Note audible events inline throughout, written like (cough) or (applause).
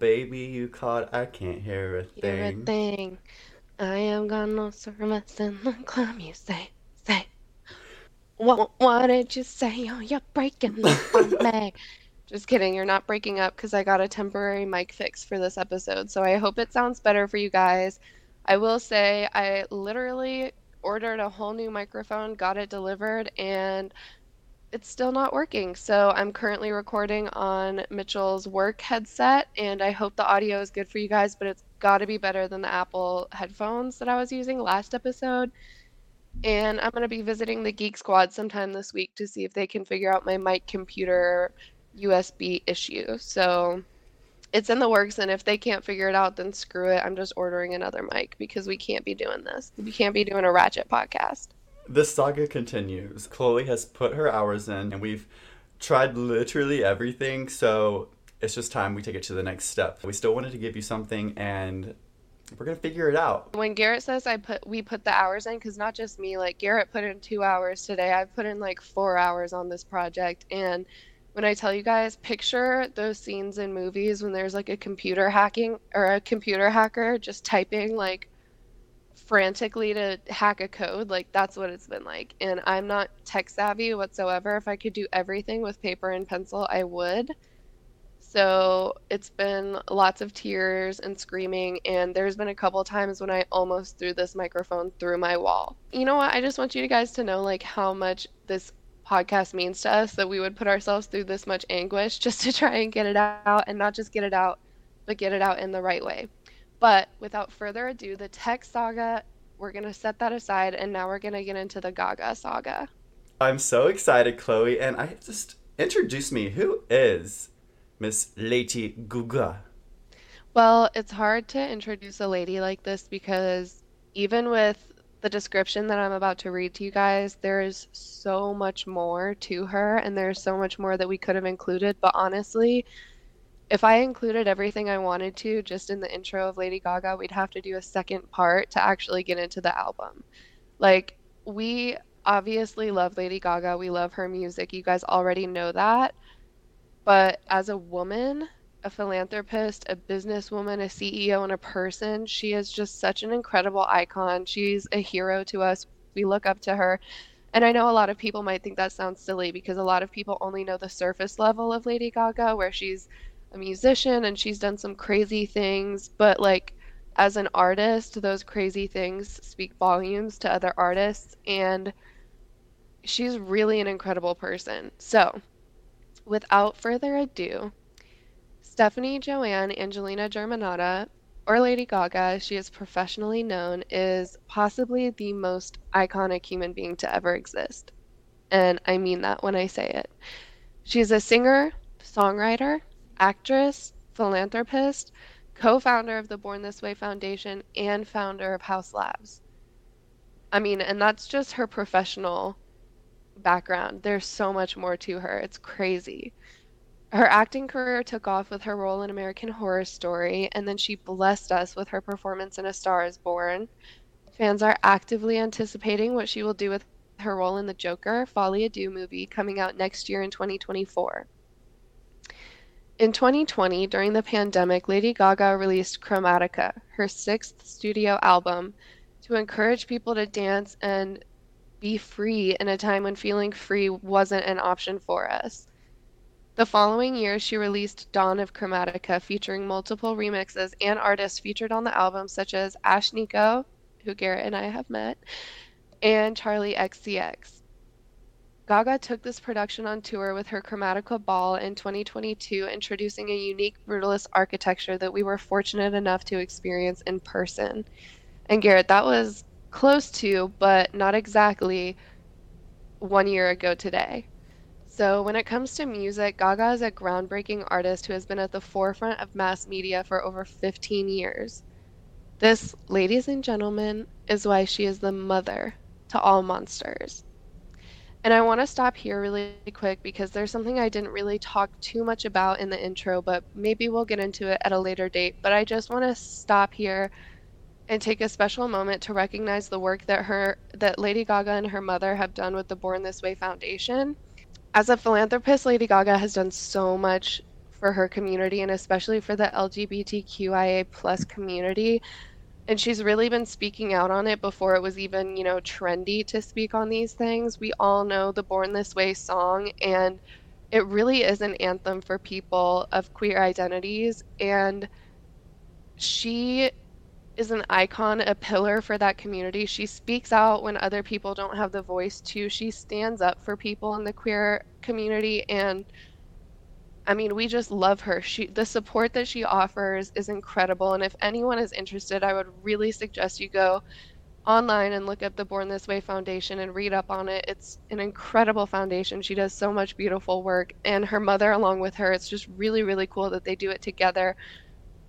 baby, you caught. I can't hear a You're a thing. thing. I am gone no service in the club, you say, say. What, what did you say? Oh, you're breaking up (laughs) on me. Just kidding, you're not breaking up because I got a temporary mic fix for this episode, so I hope it sounds better for you guys. I will say I literally ordered a whole new microphone, got it delivered, and it's still not working. So I'm currently recording on Mitchell's work headset, and I hope the audio is good for you guys, but it's got to be better than the Apple headphones that I was using last episode. And I'm going to be visiting the Geek Squad sometime this week to see if they can figure out my mic computer USB issue. So it's in the works, and if they can't figure it out, then screw it. I'm just ordering another mic because we can't be doing this. We can't be doing a Ratchet podcast. The saga continues. Chloe has put her hours in, and we've tried literally everything, so it's just time we take it to the next step. We still wanted to give you something, and we're gonna figure it out. When Garrett says I put we put the hours in, because not just me, like Garrett put in two hours today. I've put in like four hours on this project, and when I tell you guys, picture those scenes in movies when there's like a computer hacking or a computer hacker just typing like frantically to hack a code. Like that's what it's been like. And I'm not tech savvy whatsoever. If I could do everything with paper and pencil, I would. So it's been lots of tears and screaming, and there's been a couple times when I almost threw this microphone through my wall. You know what? I just want you guys to know like how much this podcast means to us that we would put ourselves through this much anguish just to try and get it out and not just get it out, but get it out in the right way. But without further ado, the tech saga, we're going to set that aside and now we're going to get into the Gaga saga. I'm so excited, Chloe, and I just introduce me. Who is Miss Lady Gaga? Well, it's hard to introduce a lady like this because even with the description that I'm about to read to you guys, there is so much more to her and there's so much more that we could have included. But honestly, if I included everything I wanted to just in the intro of Lady Gaga, we'd have to do a second part to actually get into the album. Like, we obviously love Lady Gaga, we love her music. You guys already know that. But as a woman, a philanthropist, a businesswoman, a CEO, and a person, she is just such an incredible icon. She's a hero to us. We look up to her. And I know a lot of people might think that sounds silly because a lot of people only know the surface level of Lady Gaga, where she's a musician and she's done some crazy things, but like as an artist, those crazy things speak volumes to other artists and she's really an incredible person. So, without further ado, Stefani Joanne Angelina Germanotta, or Lady Gaga, she is professionally known, is possibly the most iconic human being to ever exist. And I mean that when I say it. She's a singer, songwriter, actress, philanthropist, co founder of the Born This Way Foundation, and founder of Haus Labs. I mean, and that's just her professional background. There's so much more to her. It's crazy. Her acting career took off with her role in American Horror Story, and then she blessed us with her performance in A Star is Born. Fans are actively anticipating what she will do with her role in the Joker Folie à Deux movie coming out next year in 2024. In 2020, during the pandemic, Lady Gaga released Chromatica, her sixth studio album, to encourage people to dance and be free in a time when feeling free wasn't an option for us. The following year, she released Dawn of Chromatica, featuring multiple remixes and artists featured on the album, such as Ashnikko, who Garrett and I have met, and Charli XCX. Gaga took this production on tour with her Chromatica Ball in 2022, introducing a unique brutalist architecture that we were fortunate enough to experience in person. And Garrett, that was close to, but not exactly, one year ago today. So, when it comes to music, Gaga is a groundbreaking artist who has been at the forefront of mass media for over 15 years. This, ladies and gentlemen, is why she is the mother to all monsters. And I want to stop here really quick because there's something I didn't really talk too much about in the intro, but maybe we'll get into it at a later date. But I just want to stop here and take a special moment to recognize the work that her that Lady Gaga and her mother have done with the Born This Way Foundation. As a philanthropist, Lady Gaga has done so much for her community and especially for the LGBTQIA plus community. And she's really been speaking out on it before it was even, you know, trendy to speak on these things. We all know the Born This Way song, and it really is an anthem for people of queer identities. And she is an icon, a pillar for that community. She speaks out when other people don't have the voice to. She stands up for people in the queer community and I mean, we just love her. She the support that she offers is incredible and if anyone is interested, I would really suggest you go online and look up the Born This Way Foundation and read up on it. It's an incredible foundation. She does so much beautiful work and her mother along with her. It's just really really cool that they do it together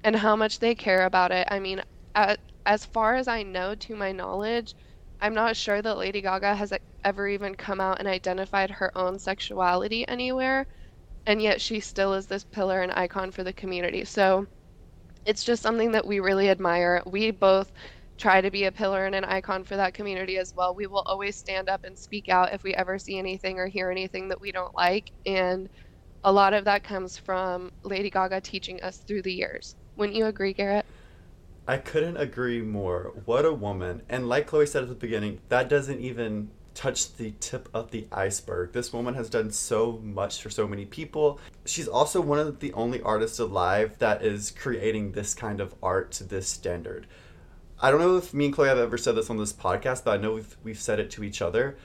and how much they care about it. I mean, as far as I know, to my knowledge, I'm not sure that Lady Gaga has ever even come out and identified her own sexuality anywhere, and yet she still is this pillar and icon for the community. So it's just something that we really admire. We both try to be a pillar and an icon for that community as well. We will always stand up and speak out if we ever see anything or hear anything that we don't like. And a lot of that comes from Lady Gaga teaching us through the years. Wouldn't you agree, Garrett? I couldn't agree more. What a woman. And like Chloe said at the beginning, that doesn't even touch the tip of the iceberg. This woman has done so much for so many people. She's also one of the only artists alive that is creating this kind of art to this standard. I don't know if me and Chloe have ever said this on this podcast, but I know we've, we've said it to each other.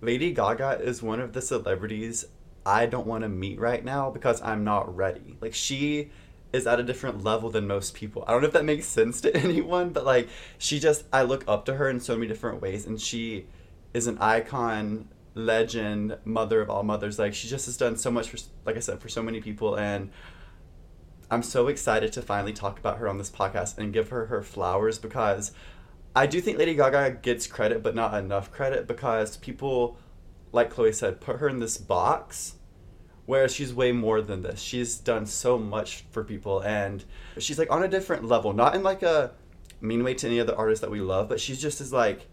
Lady Gaga is one of the celebrities I don't want to meet right now because I'm not ready. Like, she is at a different level than most people. I don't know if that makes sense to (laughs) anyone, but like she just I look up to her in so many different ways and she is an icon, legend, mother of all mothers. Like she just has done so much for like I said for so many people and I'm so excited to finally talk about her on this podcast and give her her flowers because I do think Lady Gaga gets credit but not enough credit because people like Chloe said put her in this box Whereas she's way more than this. She's done so much for people and she's like on a different level. Not in like a mean way to any other artist that we love, but she's just is like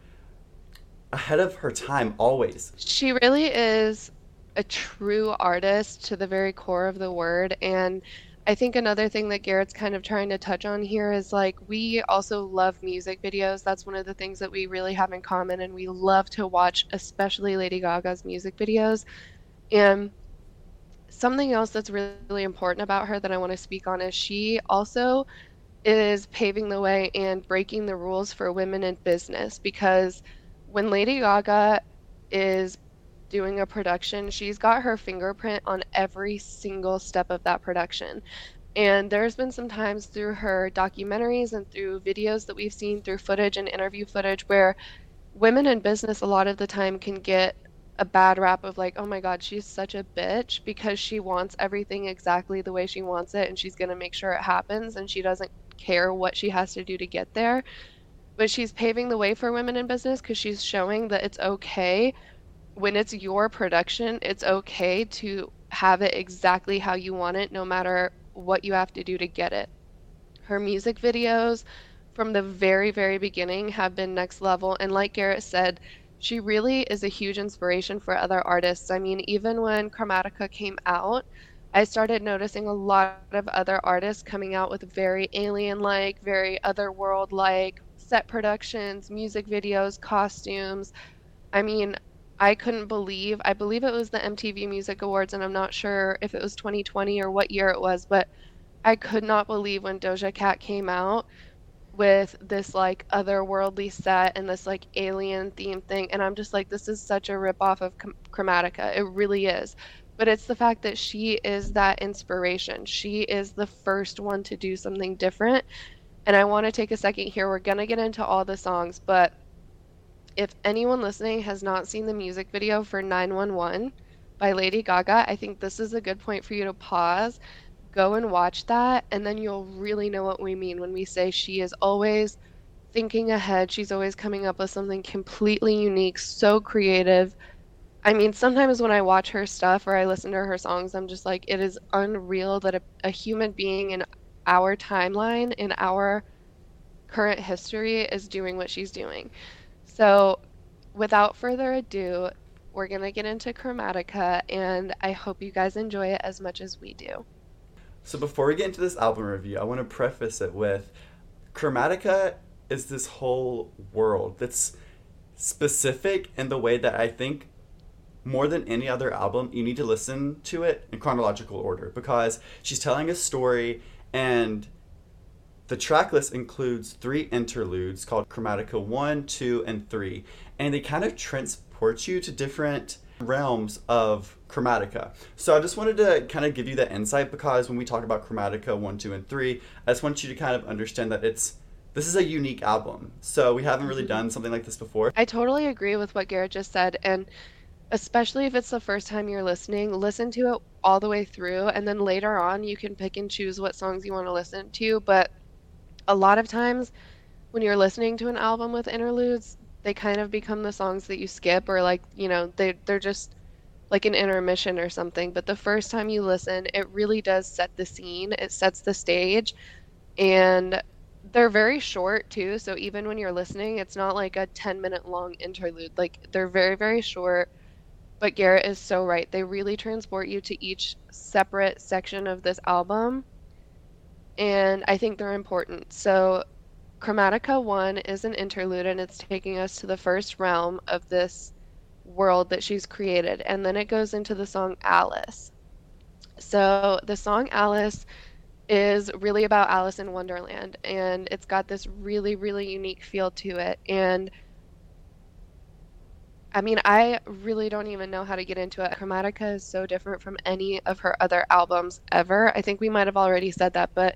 ahead of her time always. She really is a true artist to the very core of the word and I think another thing that Garrett's kind of trying to touch on here is like we also love music videos. That's one of the things that we really have in common and we love to watch especially Lady Gaga's music videos. And something else that's really, important about her that I want to speak on is she also is paving the way and breaking the rules for women in business because when Lady Gaga is doing a production, she's got her fingerprint on every single step of that production. And there's been some times through her documentaries and through videos that we've seen through footage and interview footage where women in business a lot of the time can get a bad rap of like, oh my god, she's such a bitch because she wants everything exactly the way she wants it and she's going to make sure it happens and she doesn't care what she has to do to get there. But she's paving the way for women in business because she's showing that it's okay when it's your production, it's okay to have it exactly how you want it, no matter what you have to do to get it. Her music videos from the very, very beginning have been next level. And like Garrett said, she really is a huge inspiration for other artists. I mean, even when Chromatica came out, I started noticing a lot of other artists coming out with very alien like, very otherworld like set productions, music videos, costumes. I mean, I couldn't believe, I believe it was the MTV Music Awards, and I'm not sure if it was 2020 or what year it was, but I could not believe when Doja Cat came out with this like otherworldly set and this like alien theme thing and i'm just like this is such a rip off of chromatica. It really is. But it's the fact that she is that inspiration. She is the first one to do something different and i want to take a second here we're going to get into all the songs but if anyone listening has not seen the music video for 911 by lady gaga i think this is a good point for you to pause go and watch that, and then you'll really know what we mean when we say she is always thinking ahead. She's always coming up with something completely unique, so creative. I mean, sometimes when I watch her stuff or I listen to her songs, I'm just like, it is unreal that a, a human being in our timeline, in our current history, is doing what she's doing. So, without further ado, we're going to get into Chromatica, and I hope you guys enjoy it as much as we do. So before we get into this album review, I want to preface it with Chromatica is this whole world that's specific in the way that I think more than any other album, you need to listen to it in chronological order because she's telling a story and the track list includes three interludes called Chromatica 1, 2, and 3. And they kind of transport you to different realms of Chromatica. So I just wanted to kind of give you that insight because when we talk about Chromatica 1, 2, and 3, I just want you to kind of understand that it's this is a unique album. So we haven't really Mm-hmm. done something like this before. I totally agree with what Garrett just said. And especially if it's the first time you're listening, listen to it all the way through. And then later on, you can pick and choose what songs you want to listen to. But a lot of times, when you're listening to an album with interludes, they kind of become the songs that you skip, or like, you know, they, they're just like an intermission or something. But the first time you listen, it really does set the scene, it sets the stage. And they're very short too, so even when you're listening, it's not like a 10 minute long interlude. Like they're very, very short. But Garrett is so right. They really transport you to each separate section of this album. And I think they're important. So, Chromatica 1 is an interlude, and it's taking us to the first realm of this world that she's created. And then it goes into the song Alice. So, the song Alice is really about Alice in Wonderland, and it's got this really, really unique feel to it. And I mean, I really don't even know how to get into it. Chromatica is so different from any of her other albums ever. I think we might have already said that, but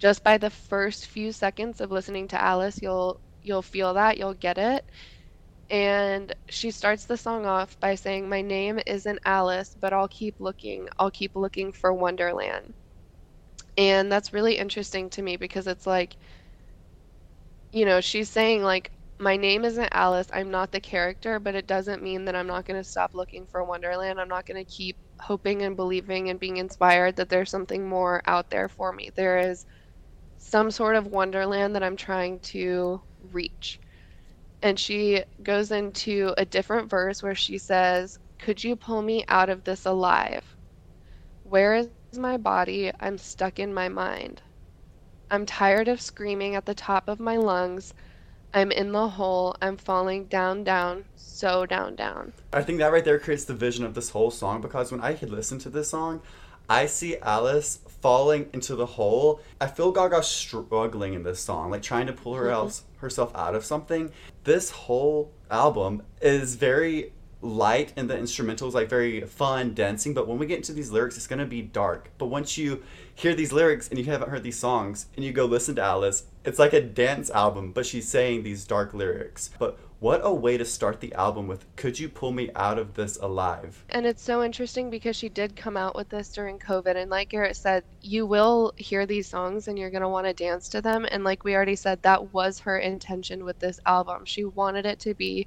just by the first few seconds of listening to Alice, you'll you'll feel that, you'll get it. And she starts the song off by saying, "My name isn't Alice, but I'll keep looking. I'll keep looking for Wonderland." And that's really interesting to me because it's like, you know, she's saying like my name isn't Alice. I'm not the character, but it doesn't mean that I'm not going to stop looking for Wonderland. I'm not going to keep hoping and believing and being inspired that there's something more out there for me. There is some sort of Wonderland that I'm trying to reach. And she goes into a different verse where she says, Could you pull me out of this alive? Where is my body? I'm stuck in my mind. I'm tired of screaming at the top of my lungs. I'm in the hole. I'm falling down, down, so down, down. I think that right there creates the vision of this whole song because when I could listen to this song, I see Alice falling into the hole. I feel Gaga struggling in this song, like trying to pull her mm-hmm. else, herself out of something. This whole album is very light and the instrumentals like very fun dancing but when we get into these lyrics it's going to be dark but once you hear these lyrics and you haven't heard these songs and you go listen to alice it's like a dance album but she's saying these dark lyrics but what a way to start the album with could you pull me out of this alive And it's so interesting because she did come out with this during COVID. And like Garrett said, you will hear these songs and you're going to want to dance to them. And like we already said, that was her intention with this album. She wanted it to be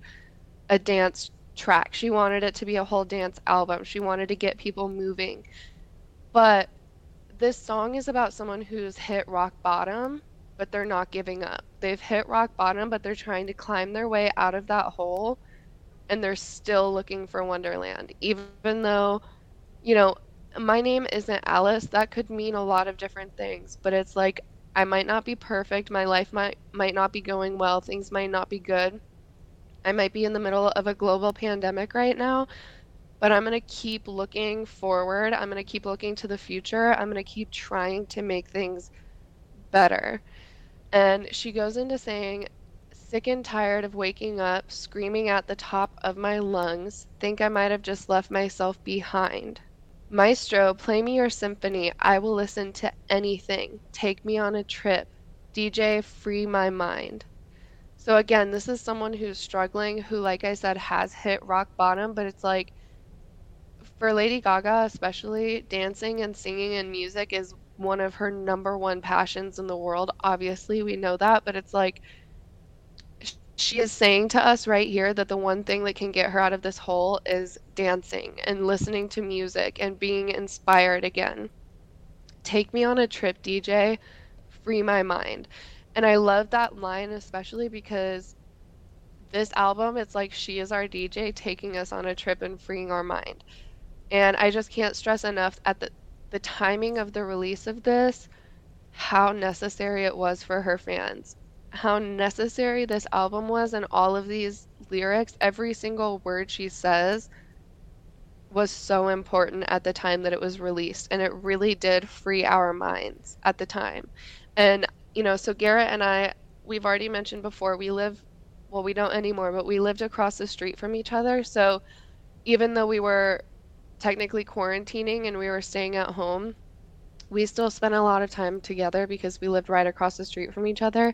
a dance track, she wanted it to be a whole dance album. She wanted to get people moving. But this song is about someone who's hit rock bottom, but they're not giving up. They've hit rock bottom, but they're trying to climb their way out of that hole and they're still looking for Wonderland. Even though, you know, my name isn't Alice, that could mean a lot of different things, but it's like I might not be perfect, my life might might not be going well, things might not be good. I might be in the middle of a global pandemic right now, but I'm going to keep looking forward. I'm going to keep looking to the future. I'm going to keep trying to make things better. And she goes into saying, sick and tired of waking up, screaming at the top of my lungs, think I might have just left myself behind. Maestro, play me your symphony. I will listen to anything. Take me on a trip. DJ, free my mind. So, again, this is someone who's struggling, who, like I said, has hit rock bottom, but it's like, for Lady Gaga, especially, dancing and singing and music is one of her number one passions in the world. Obviously, we know that, but it's like, she is saying to us right here that the one thing that can get her out of this hole is dancing and listening to music and being inspired again. Take me on a trip, DJ. Free my mind. And I love that line especially because this album, it's like she is our DJ taking us on a trip and freeing our mind. And I just can't stress enough at the the timing of the release of this, how necessary it was for her fans, how necessary this album was, and all of these lyrics, every single word she says was so important at the time that it was released. And it really did free our minds at the time. And, you know, so Garrett and I, we've already mentioned before, we live, well, we don't anymore, but we lived across the street from each other. So even though we were technically quarantining and we were staying at home, we still spent a lot of time together because we lived right across the street from each other.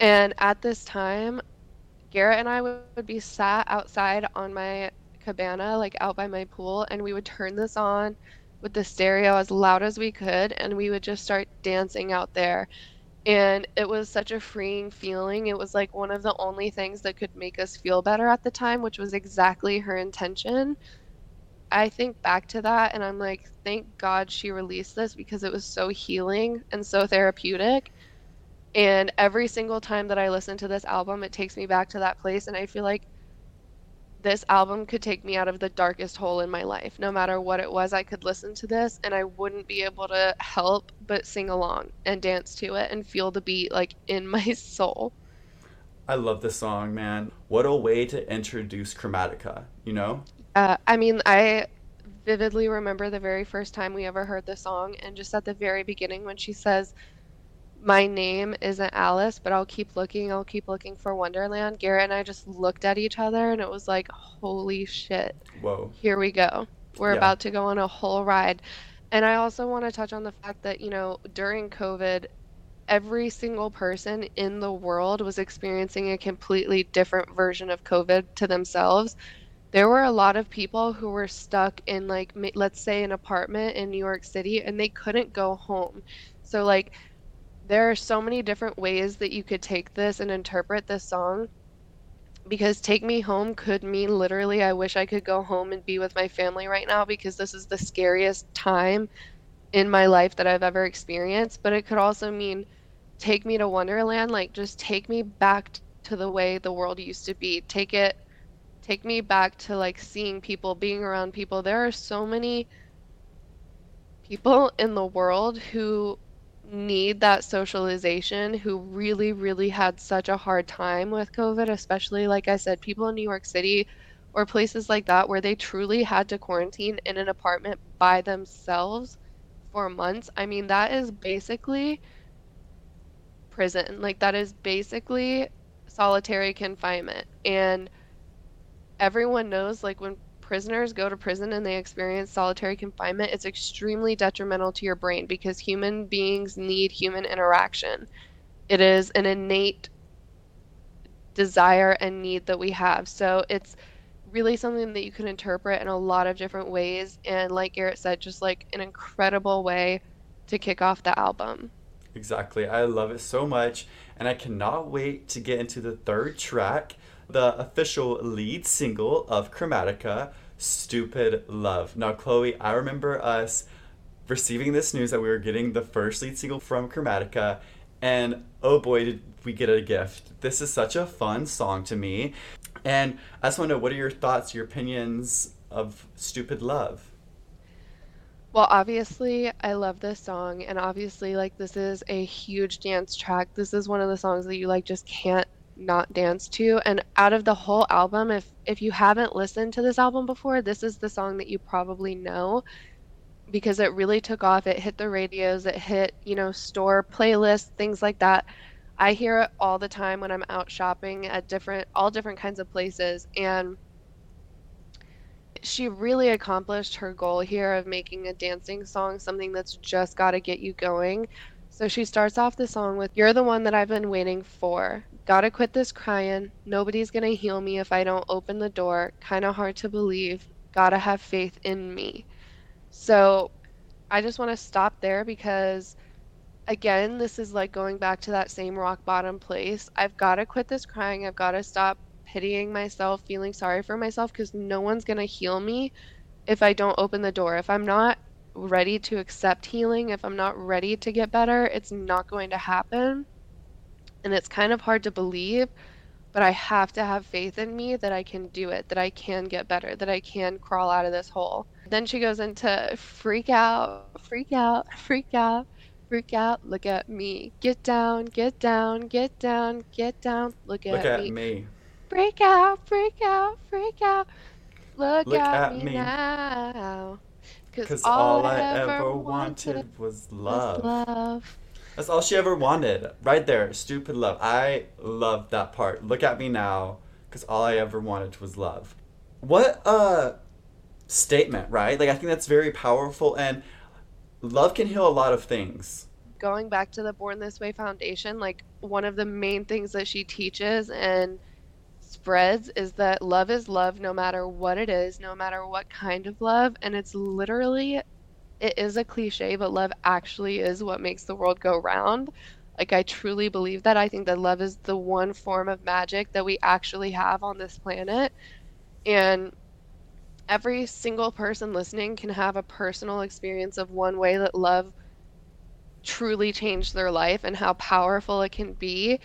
And at this time, Garrett and I would be sat outside on my cabana, like out by my pool, and we would turn this on with the stereo as loud as we could, and we would just start dancing out there. And it was such a freeing feeling. It was like one of the only things that could make us feel better at the time, which was exactly her intention. I think back to that and I'm like, thank God she released this because it was so healing and so therapeutic. And every single time that I listen to this album, it takes me back to that place. And I feel like this album could take me out of the darkest hole in my life. No matter what it was, I could listen to this and I wouldn't be able to help but sing along and dance to it and feel the beat like (laughs) in my soul. I love this song, man. What a way to introduce Chromatica, you know? Uh, I mean, I vividly remember the very first time we ever heard the song, and just at the very beginning when she says, my name isn't Alice, but I'll keep looking. I'll keep looking for Wonderland. Garrett and I just looked at each other and it was like, holy shit. Whoa. Here we go. We're Yeah. about to go on a whole ride. And I also want to touch on the fact that, you know, during COVID, every single person in the world was experiencing a completely different version of COVID to themselves. There were a lot of people who were stuck in, like, let's say, an apartment in New York City and they couldn't go home. So, like, there are so many different ways that you could take this and interpret this song. Because take me home could mean literally i wish i could go home and be with my family right now because this is the scariest time in my life that i've ever experienced. But it could also mean take me to wonderland like just take me back to the way the world used to be. Take it take me back to like seeing people being around people there are so many people in the world who need that socialization who really, really had such a hard time with COVID, especially, like I said, people in New York City or places like that where they truly had to quarantine in an apartment by themselves for months. I mean, that is basically prison. Like, that is basically solitary confinement. And everyone knows, like, when prisoners go to prison and they experience solitary confinement, it's extremely detrimental to your brain because human beings need human interaction. It is an innate desire and need that we have. So it's really something that you can interpret in a lot of different ways. And like Garrett said, just like an incredible way to kick off the album. Exactly. I love it so much. And I cannot wait to get into the third track, the official lead single of Chromatica, Stupid Love. Now, Chloe, I remember us receiving this news that we were getting the first lead single from Chromatica. And oh boy, did we get a gift. This is such a fun song to me. And I just want to know what are your thoughts, your opinions of Stupid Love? Well, obviously, I love this song, and obviously, like, this is a huge dance track. This is one of the songs that you, like, just can't not dance to. And out of the whole album, if if you haven't listened to this album before, this is the song that you probably know because it really took off. It hit the radios, it hit, you know, store playlists, things like that. I hear it all the time when I'm out shopping at different all different kinds of places and she really accomplished her goal here of making a dancing song something that's just got to get you going. So she starts off the song with You're the one that I've been waiting for. Gotta quit this crying. Nobody's gonna heal me if I don't open the door. Kinda hard to believe. Gotta have faith in me. So I just want to stop there because, again, this is like going back to that same rock bottom place. I've got to quit this crying. I've got to stop pitying myself, feeling sorry for myself because no one's going to heal me if I don't open the door. If I'm not ready to accept healing, if I'm not ready to get better, it's not going to happen. And it's kind of hard to believe, but I have to have faith in me that I can do it, that I can get better, that I can crawl out of this hole. Then she goes into freak out, freak out, (laughs) freak out, freak out, look at me. Get down, get down, get down, get down, look at, Look at me. me. Freak out, freak out, freak out. Look, Look at, at me, me. now. Because all I ever wanted was was love. love. That's all she ever wanted. Right there. Stupid love. I love that part. Look at me now. Because all I ever wanted was love. What a statement, right? Like, I think that's very powerful. And love can heal a lot of things. going back to the Born This Way Foundation, like one of the main things that she teaches and spreads is that love is love no matter what it is, no matter what kind of love. And it's literally, it is a cliche, but love actually is what makes the world go round. Like, I truly believe that. I think that love is the one form of magic that we actually have on this planet. And every single person listening can have a personal experience of one way that love truly changed their life and how powerful it can be.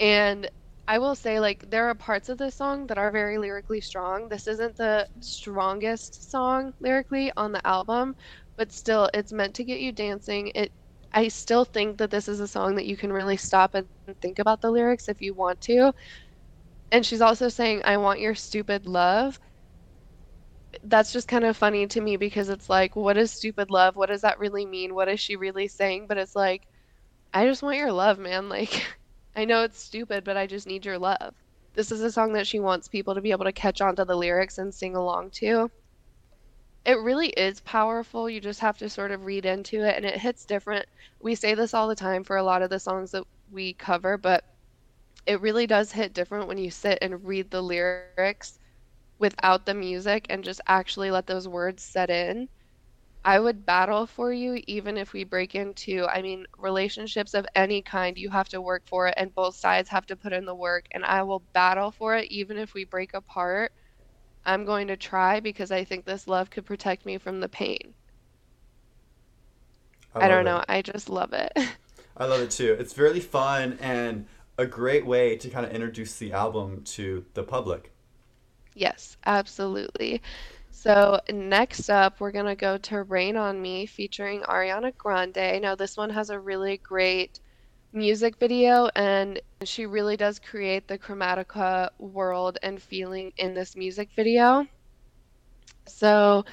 And I will say, like, there are parts of this song that are very lyrically strong. This isn't the strongest song lyrically on the album, but still, it's meant to get you dancing. It, I still think that this is a song that you can really stop and think about the lyrics if you want to. And she's also saying, I want your stupid love that's just kind of funny to me because it's like, what is stupid love? What does that really mean? What is she really saying? But it's like, I just want your love, man. (laughs) Like, I know it's stupid, but I just need your love. This is a song that she wants people to be able to catch on to the lyrics and sing along to. It really is powerful. You just have to sort of read into it, and it hits different. We say this all the time for a lot of the songs that we cover, but it really does hit different when you sit and read the lyrics without the music and just actually let those words set in. I would battle for you even if we break into, I mean, relationships of any kind, you have to work for it and both sides have to put in the work. And I will battle for it even if we break apart. I'm going to try because I think this love could protect me from the pain. I, don't know. it. I just love it. (laughs) I love it too. It's really fun and a great way to kind of introduce the album to the public. Yes, absolutely. So next up, we're gonna go to Rain on Me featuring Ariana Grande. Now, this one has a really great music video, and she really does create the Chromatica world and feeling in this music video. So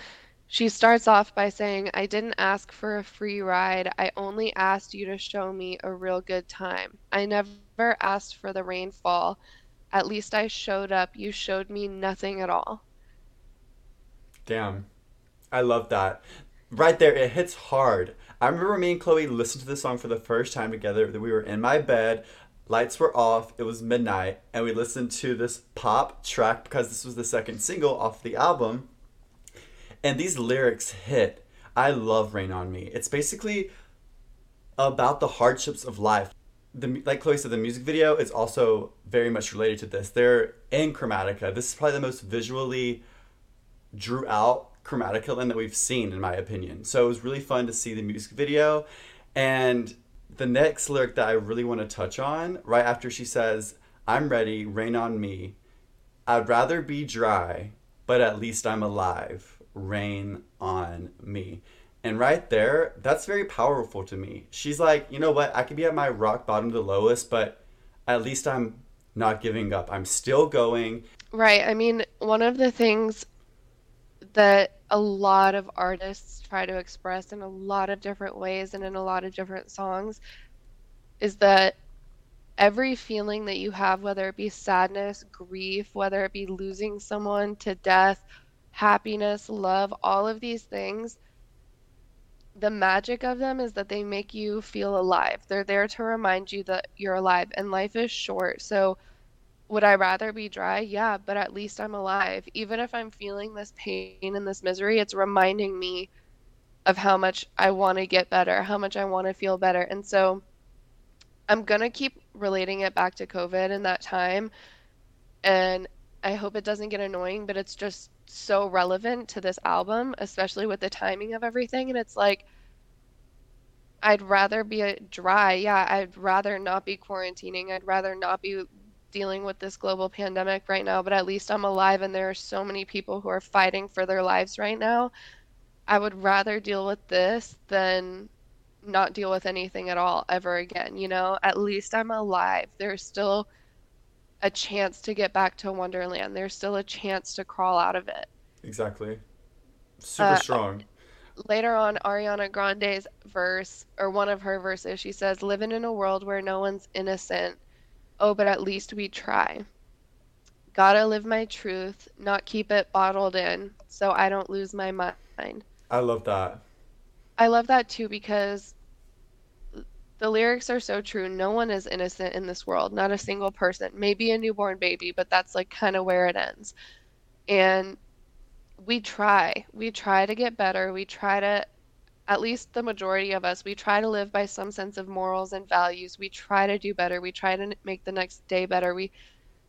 she starts off by saying, I didn't ask for a free ride. I only asked you to show me a real good time. I never asked for the rainfall. At least I showed up. You showed me nothing at all. Damn. I love that. Right there, it hits hard. I remember me and Chloe listened to this song for the first time together. That we were in my bed, lights were off, it was midnight, and we listened to this pop track because this was the second single off the album. And these lyrics hit. I love Rain on Me. It's basically about the hardships of life. The, like Chloe said, the music video is also very much related to this. They're in Chromatica. This is probably the most visually drew out Chromatica Land that we've seen, in my opinion. So it was really fun to see the music video. And the next lyric that I really want to touch on, right after she says, I'm ready, rain on me. I'd rather be dry, but at least I'm alive. Rain on me. And right there, that's very powerful to me. She's like, you know what? I could be at my rock bottom, the lowest, but at least I'm not giving up. I'm still going. Right. I mean, one of the things that a lot of artists try to express in a lot of different ways and in a lot of different songs is that every feeling that you have, whether it be sadness, grief, whether it be losing someone to death, happiness, love, all of these things, the magic of them is that they make you feel alive. They're there to remind you that you're alive and life is short. So, would I rather be dry? Yeah, but at least I'm alive. Even if I'm feeling this pain and this misery, it's reminding me of how much I want to get better, how much I want to feel better. And so I'm going to keep relating it back to COVID and that time. And I hope it doesn't get annoying, but it's just so relevant to this album, especially with the timing of everything. And it's like, I'd rather be dry. Yeah, I'd rather not be quarantining. I'd rather not be dealing with this global pandemic right now, but at least I'm alive and there are so many people who are fighting for their lives right now. I would rather deal with this than not deal with anything at all ever again, you know? At least I'm alive. There's still a chance to get back to Wonderland. There's still a chance to crawl out of it. Exactly. Super Uh, strong. later on Ariana Grande's verse or one of her verses she says living in a world where no one's innocent oh but at least we try gotta live my truth not keep it bottled in so I don't lose my mind I love that. I love that too because the lyrics are so true no one is innocent in this world not a single person maybe a newborn baby but that's like kind of where it ends and we try. We try to get better. We try to, at least the majority of us, we try to live by some sense of morals and values. We try to do better. We try to make the next day better. We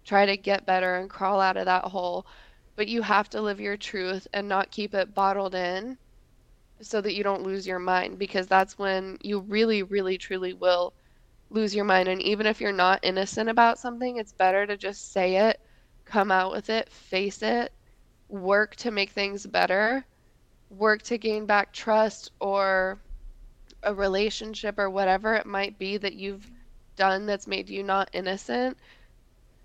try to get better and crawl out of that hole. But you have to live your truth and not keep it bottled in so that you don't lose your mind because that's when you really, really, truly will lose your mind. And even if you're not innocent about something, it's better to just say it, come out with it, face it work to make things better, work to gain back trust or a relationship or whatever it might be that you've done that's made you not innocent.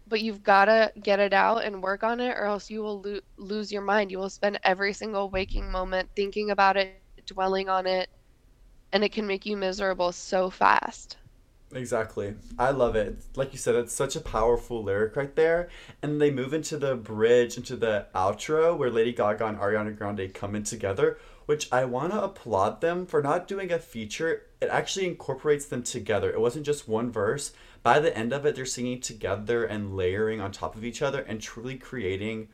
But you've got to get it out and work on it, or else you will lo- lose your mind. You will spend every single waking moment thinking about it, dwelling on it, and it can make you miserable so fast. Exactly. I love it. Like you said, it's such a powerful lyric right there. And they move into the bridge, into the outro where Lady Gaga and Ariana Grande come in together, which I want to applaud them for not doing a feature. It actually incorporates them together. It wasn't just one verse. By the end of it, they're singing together and layering on top of each other and truly creating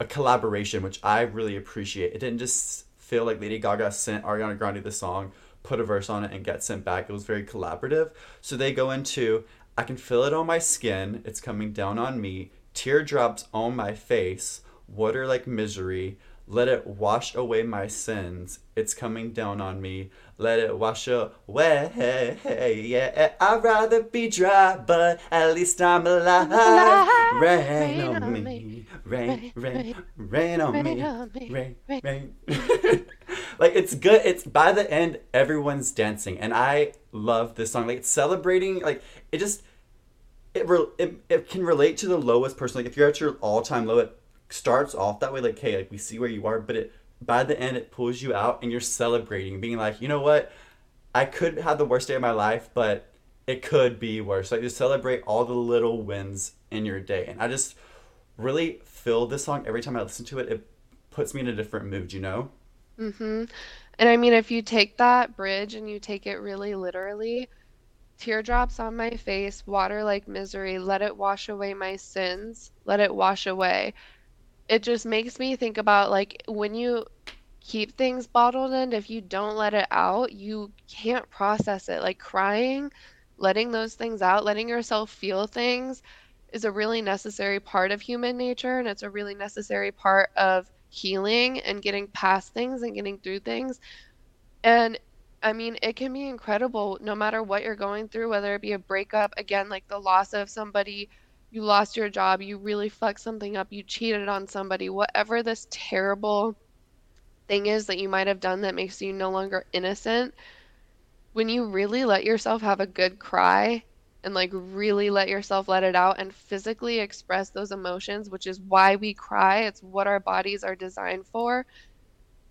a collaboration, which I really appreciate. It didn't just feel like Lady Gaga sent Ariana Grande the song put a verse on it and get sent back. It was very collaborative. So they go into I can feel it on my skin, it's coming down on me, teardrops on my face, water like misery, let it wash away my sins. It's coming down on me. Let it wash away. Yeah, I'd rather be dry, but at least I'm alive. Alive. Rain, on, me. Rain, rain, rain, on me. Rain, rain. like it's good. It's by the end, everyone's dancing, and I love this song. Like it's celebrating. Like it just it, re- it it can relate to the lowest person. Like if you're at your all time low, it starts off that way. Like hey, like we see where you are, but it by the end it pulls you out, and you're celebrating, being like, you know what, I could have the worst day of my life, but it could be worse. Like just celebrate all the little wins in your day, and I just really feel this song every time I listen to it. It puts me in a different mood. You know. Mm-hmm. And I mean, if you take that bridge and you take it really literally, teardrops on my face, water like misery, let it wash away my sins, let it wash away. It just makes me think about like when you keep things bottled in, if you don't let it out, you can't process it. Like crying, letting those things out, letting yourself feel things is a really necessary part of human nature and it's a really necessary part of healing and getting past things and getting through things. And I mean, it can be incredible no matter what you're going through, whether it be a breakup, again, like the loss of somebody, you lost your job, you really fucked something up, you cheated on somebody, whatever this terrible thing is that you might have done that makes you no longer innocent, when you really let yourself have a good cry and like really let yourself let it out and physically express those emotions, which is why we cry, it's what our bodies are designed for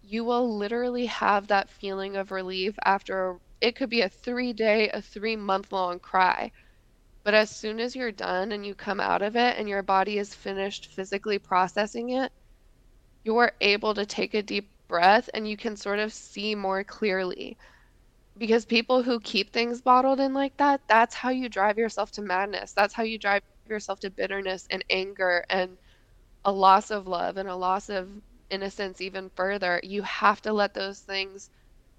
you will literally have that feeling of relief after it could be a three day, a three month long cry. But as soon as you're done and you come out of it and your body is finished physically processing it, you're able to take a deep breath and you can sort of see more clearly. Because people who keep things bottled in like that, that's how you drive yourself to madness. That's how you drive yourself to bitterness and anger and a loss of love and a loss of innocence even further. You have to let those things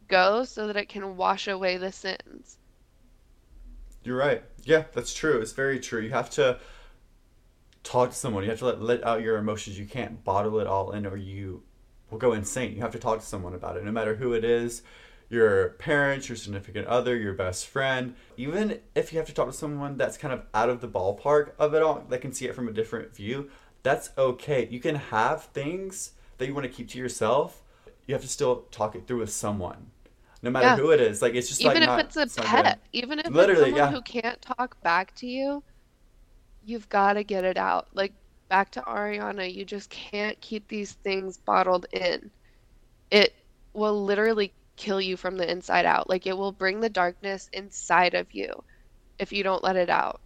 go so that it can wash away the sins. You're right. Yeah, that's true. It's very true. You have to talk to someone. You have to let, let out your emotions. You can't bottle it all in or you will go insane. You have to talk to someone about it. No matter who it is, your parents, your significant other, your best friend, even if you have to talk to someone that's kind of out of the ballpark of it all, that can see it from a different view, that's okay. You can have things that you want to keep to yourself. You have to still talk it through with someone. No matter Yeah. who it is. Like it's just like, even like if not, it's a not pet, even if Literally, it's someone yeah. who can't talk back to you, you've got to get it out. Like back to Ariana, you just can't keep these things bottled in. It will literally kill you from the inside out. Like it will bring the darkness inside of you if you don't let it out.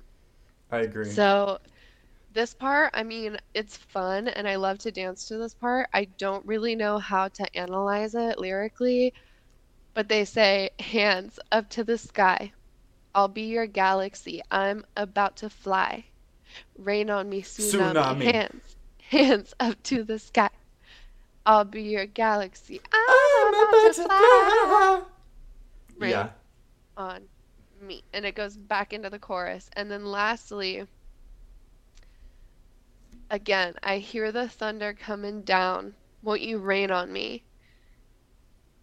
I agree. So this part, I mean, it's fun and I love to dance to this part. I don't really know how to analyze it lyrically, but they say, hands up to the sky. I'll be your galaxy. I'm about to fly. Rain on me, tsunami. Tsunami. Hands, hands up to the sky. I'll be your galaxy. I'm I'm about about to to fly fly. Rain Yeah. on me. And it goes back into the chorus. And then lastly, again, I hear the thunder coming down. Won't you rain on me?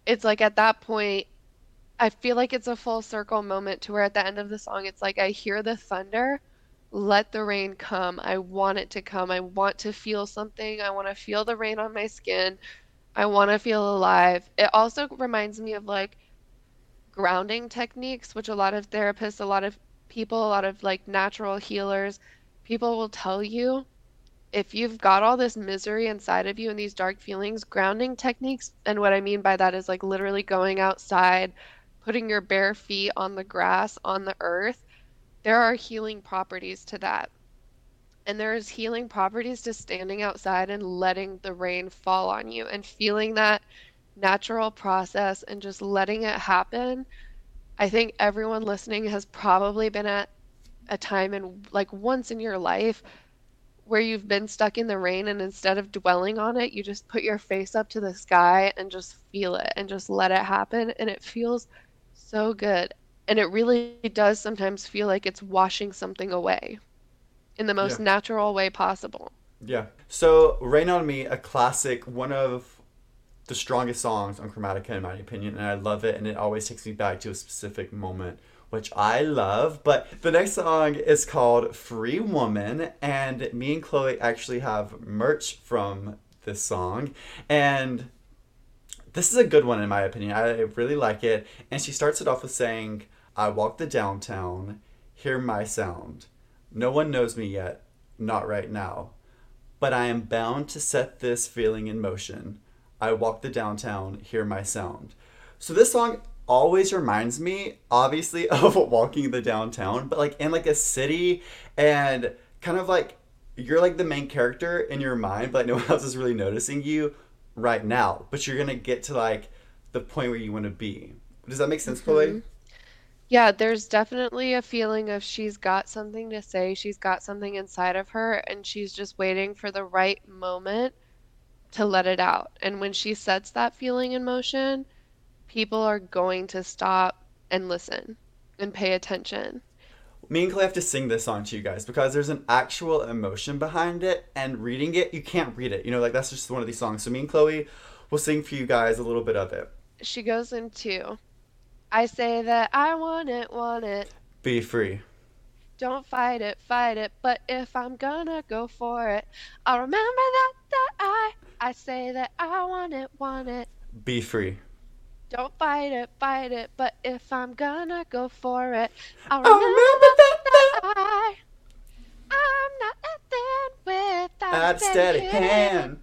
It's like at that point, I feel like it's a full circle moment to where at the end of the song, it's like I hear the thunder. Let the rain come. I want it to come. I want to feel something. I want to feel the rain on my skin. I want to feel alive. It also reminds me of like grounding techniques, which a lot of therapists, a lot of people, a lot of like natural healers, people will tell you if you've got all this misery inside of you and these dark feelings, grounding techniques, and what I mean by that is like literally going outside, putting your bare feet on the grass, on the earth. There are healing properties to that. And there's healing properties to standing outside and letting the rain fall on you and feeling that natural process and just letting it happen. I think everyone listening has probably been at a time in like once in your life where you've been stuck in the rain and instead of dwelling on it, you just put your face up to the sky and just feel it and just let it happen. And it feels so good. And it really does sometimes feel like it's washing something away in the most Yeah. natural way possible. Yeah. So, Rain on Me, a classic, one of the strongest songs on Chromatica, in my opinion, and I love it, and it always takes me back to a specific moment, which I love. But the next song is called Free Woman, and me and Chloe actually have merch from this song, and this is a good one in my opinion. I really like it. And she starts it off with saying, I walk the downtown, hear my sound. No one knows me yet, not right now. But I am bound to set this feeling in motion. I walk the downtown, hear my sound. So this song always reminds me, obviously, (laughs) of walking the downtown, but like in like a city and kind of like you're like the main character in your mind, but like no one (laughs) else is really noticing you right now. But you're gonna get to like the point where you want to be. Does that make sense, Chloe? Mm-hmm. Yeah, there's definitely a feeling of she's got something to say, she's got something inside of her, and she's just waiting for the right moment to let it out. And when she sets that feeling in motion, people are going to stop and listen and pay attention. Me and Chloe have to sing this song to you guys because there's an actual emotion behind it, and reading it, you can't read it. You know, like that's just one of these songs. So me and Chloe will sing for you guys a little bit of it. She goes into, I say that I want it, want it. Be free. Don't fight it, fight it. But if I'm gonna go for it, I'll remember that, that I, I say that I want it, want it. Be free. Don't fight it, fight it, but if I'm gonna go for it, I'll remember remember that, that, that I, I'm not nothing without At a steady hand.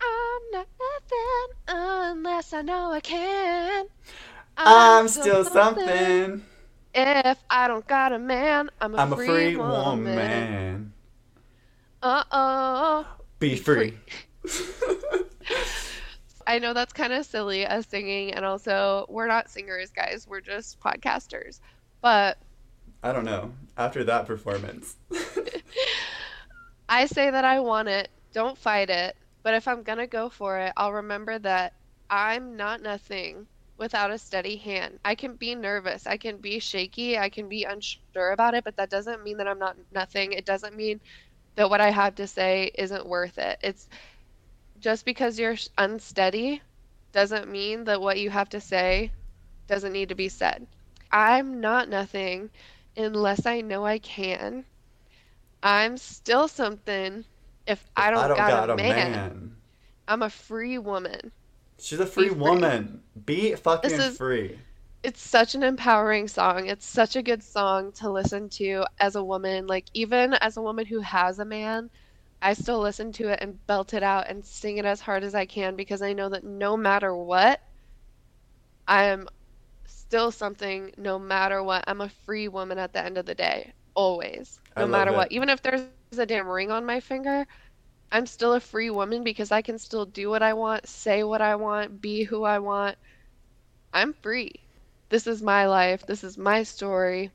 I'm not nothing unless I know I can. I'm still something. If I don't got a man, I'm a I'm a free, free woman. woman. Uh oh. Be free. (laughs) (laughs) I know that's kind of silly as singing, and also we're not singers, guys. We're just podcasters. But I don't know. After that performance. (laughs) I say that I want it. Don't fight it. But if I'm gonna go for it, I'll remember that I'm not nothing without a steady hand. I can be nervous. I can be shaky. I can be unsure about it, but that doesn't mean that I'm not nothing. It doesn't mean that what I have to say isn't worth it. It's just because you're unsteady doesn't mean that what you have to say doesn't need to be said. I'm not nothing unless I know I can. I'm still something if I don't, I don't got, got a, man. I'm a free woman. She's a free, free. woman. Be fucking This is- free. It's such an empowering song. It's such a good song to listen to as a woman. Like, even as a woman who has a man, I still listen to it and belt it out and sing it as hard as I can because I know that no matter what, I am still something no matter what. I'm a free woman at the end of the day, always. No matter it. what. Even if there's a damn ring on my finger, I'm still a free woman because I can still do what I want, say what I want, be who I want. I'm free. This is my life. This is my story.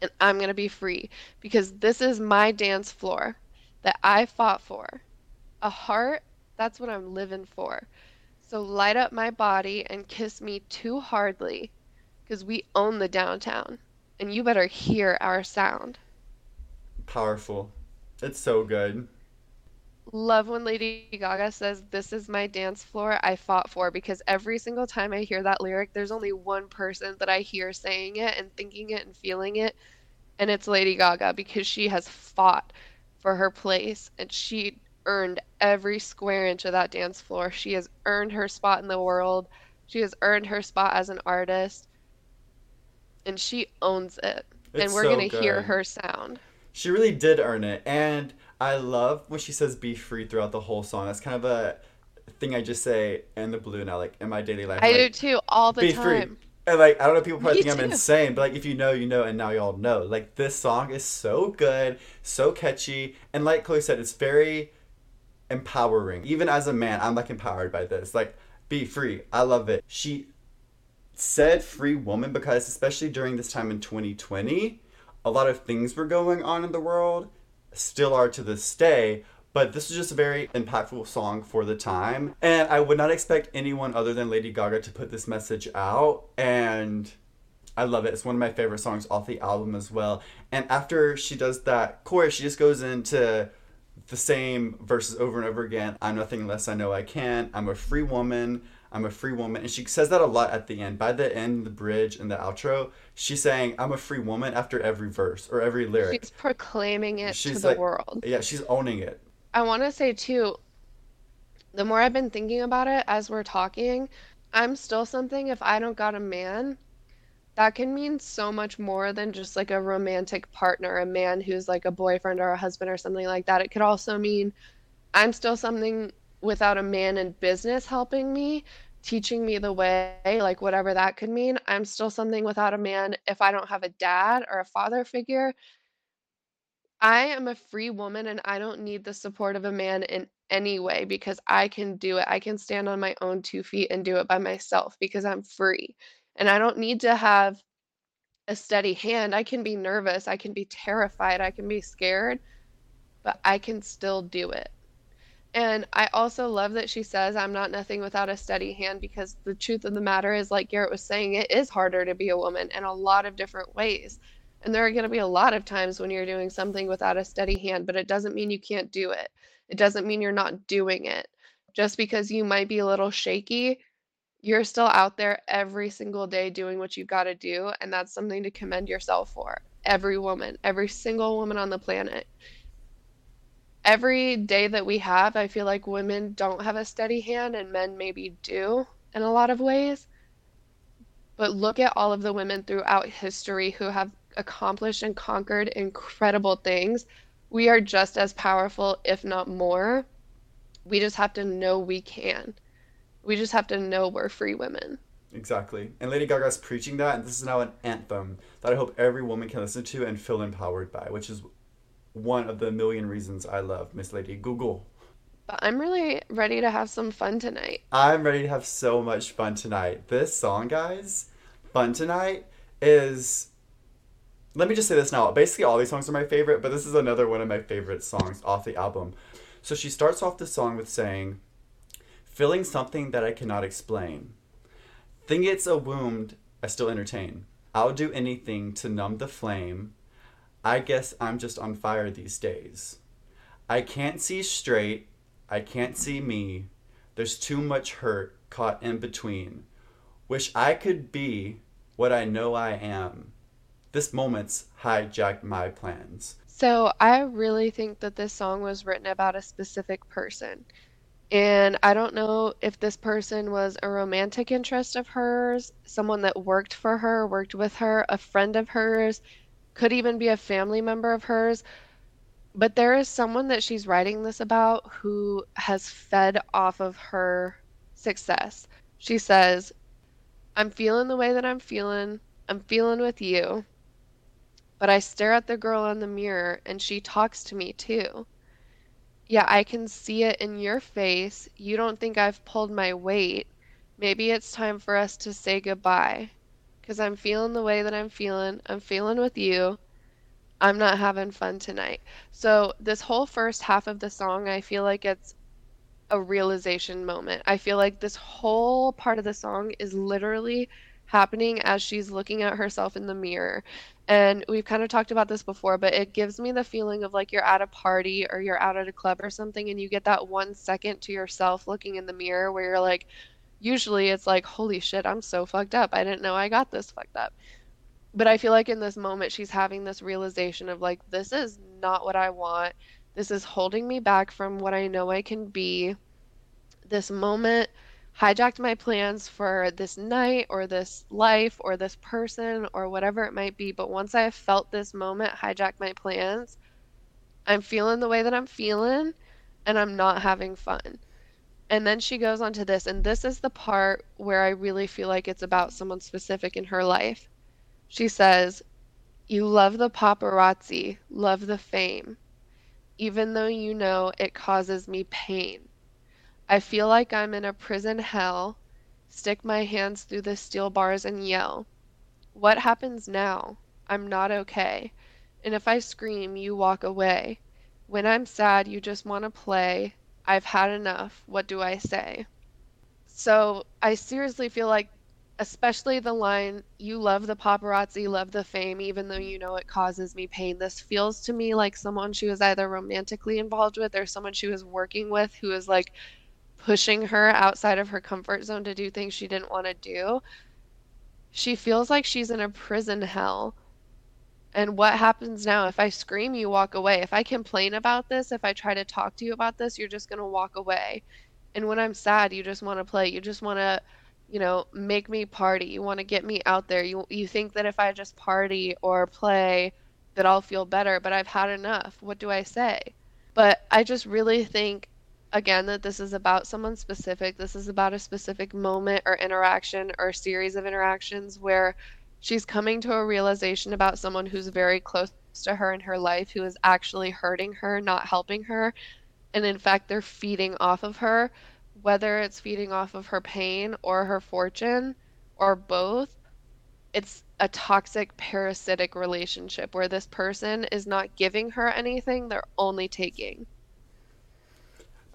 And I'm going to be free because this is my dance floor that I fought for. A heart, that's what I'm living for. So light up my body and kiss me too hardly because we own the downtown. And you better hear our sound. Powerful. It's so good. Love when Lady Gaga says, This is my dance floor I fought for, because every single time I hear that lyric, there's only one person that I hear saying it and thinking it and feeling it, and it's Lady Gaga because she has fought for her place and she earned every square inch of that dance floor. She has earned her spot in the world, she has earned her spot as an artist, and she owns it. and we're so gonna hear her sound. She really did earn it. And I love when she says be free throughout the whole song. That's kind of a thing I just say in the blue now, like in my daily life. I like, do too, all the be free. And like I don't know, people probably Me think I'm insane, but like if you know, you know, and now y'all know. Like this song is so good, so catchy, and like Chloe said, it's very empowering. Even as a man, I'm like empowered by this. Like, be free. I love it. She said free woman because especially during this time in 2020, a lot of things were going on in the world, still are to this day. But this is just a very impactful song for the time. And I would not expect anyone other than Lady Gaga to put this message out. And I love it. It's one of my favorite songs off the album as well. And after she does that chorus, she just goes into the same verses over and over again. I'm nothing unless I know I can. I'm a free woman. I'm a free woman. And she says that a lot at the end. By the end, the bridge and the outro, she's saying, I'm a free woman after every verse or every lyric. She's proclaiming it to She's the world. Yeah, she's owning it. I want to say too, the more I've been thinking about it as we're talking, I'm still something if I don't got a man, that can mean so much more than just like a romantic partner, a man who's like a boyfriend or a husband or something like that. It could also mean I'm still something without a man in business helping me, teaching me the way, like whatever that could mean. I'm still something without a man if I don't have a dad or a father figure. I am a free woman and I don't need the support of a man in any way because I can do it. I can stand on my own two feet and do it by myself because I'm free. And I don't need to have a steady hand. I can be nervous. I can be terrified. I can be scared, but I can still do it. And I also love that she says, I'm not nothing without a steady hand because the truth of the matter is, like Garrett was saying, it is harder to be a woman in a lot of different ways. And there are going to be a lot of times when you're doing something without a steady hand, but it doesn't mean you can't do it. It doesn't mean you're not doing it. Just because you might be a little shaky, you're still out there every single day doing what you've got to do. And that's something to commend yourself for. Every woman, every single woman on the planet. Every day that we have, I feel like women don't have a steady hand and men maybe do in a lot of ways. But look at all of the women throughout history who have accomplished and conquered incredible things. We are just as powerful, if not more. We just have to know we can. We just have to know we're free women. Exactly. And Lady Gaga's preaching that, and this is now an anthem that I hope every woman can listen to and feel empowered by, which is one of the million reasons I love Miss Lady Google. But I'm really ready to have some fun tonight. I'm ready to have so much fun tonight. This song, guys, Fun Tonight, is. Let me just say this now. Basically, all these songs are my favorite, but this is another one of my favorite songs off the album. So she starts off the song with saying, Feeling something that I cannot explain. Think it's a wound I still entertain. I'll do anything to numb the flame. I guess I'm just on fire these days. I can't see straight. I can't see me. There's too much hurt caught in between. Wish I could be what I know I am. This moment's hijacked my plans. So I really think that this song was written about a specific person. And I don't know if this person was a romantic interest of hers, someone that worked for her, worked with her, a friend of hers, could even be a family member of hers. But there is someone that she's writing this about who has fed off of her success. She says, I'm feeling the way that I'm feeling. I'm feeling with you. But I stare at the girl in the mirror and she talks to me too. Yeah, I can see it in your face. You don't think I've pulled my weight. Maybe it's time for us to say goodbye. Because I'm feeling the way that I'm feeling. I'm feeling with you. I'm not having fun tonight. So, this whole first half of the song, I feel like it's a realization moment. I feel like this whole part of the song is literally happening as she's looking at herself in the mirror. And we've kind of talked about this before, but it gives me the feeling of like you're at a party or you're out at a club or something, and you get that one second to yourself looking in the mirror where you're like, usually it's like, holy shit, I'm so fucked up. I didn't know I got this fucked up. But I feel like in this moment, she's having this realization of like, this is not what I want. This is holding me back from what I know I can be. This moment hijacked my plans for this night or this life or this person or whatever it might be. But once I have felt this moment hijack my plans, I'm feeling the way that I'm feeling and I'm not having fun. And then she goes on to this, and this is the part where I really feel like it's about someone specific in her life. She says, You love the paparazzi, love the fame, even though you know it causes me pain. I feel like I'm in a prison hell, stick my hands through the steel bars and yell. What happens now? I'm not okay. And if I scream, you walk away. When I'm sad, you just want to play. I've had enough. What do I say? So I seriously feel like, especially the line, you love the paparazzi, love the fame, even though you know it causes me pain. This feels to me like someone she was either romantically involved with or someone she was working with who is like, pushing her outside of her comfort zone to do things she didn't want to do, she feels like she's in a prison hell. And what happens now? If I scream, you walk away. If I complain about this, if I try to talk to you about this, you're just going to walk away. And when I'm sad, you just want to play. You just want to, you know, make me party. You want to get me out there. You you think that if I just party or play that I'll feel better, but I've had enough. What do I say? But I just really think again that this is about someone specific. This is about a specific moment or interaction or series of interactions where she's coming to a realization about someone who's very close to her in her life who is actually hurting her, not helping her. And in fact, they're feeding off of her, whether it's feeding off of her pain or her fortune or both. It's a toxic parasitic relationship where this person is not giving her anything, they're only taking.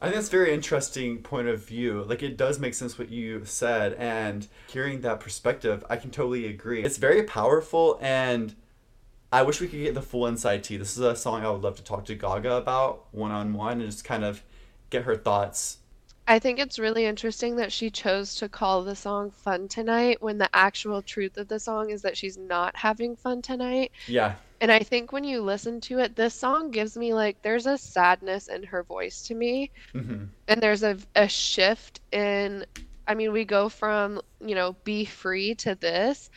I think that's a very interesting point of view. Like it does make sense what you said, and hearing that perspective, I can totally agree. It's very powerful, and I wish we could get the full inside tea. This is a song I would love to talk to Gaga about one on one and just kind of get her thoughts. I think it's really interesting that she chose to call the song Fun Tonight when the actual truth of the song is that she's not having fun tonight. Yeah. And I think when you listen to it, this song gives me like there's a sadness in her voice to me, mm-hmm. and there's a a shift in. I mean, we go from you know be free to this.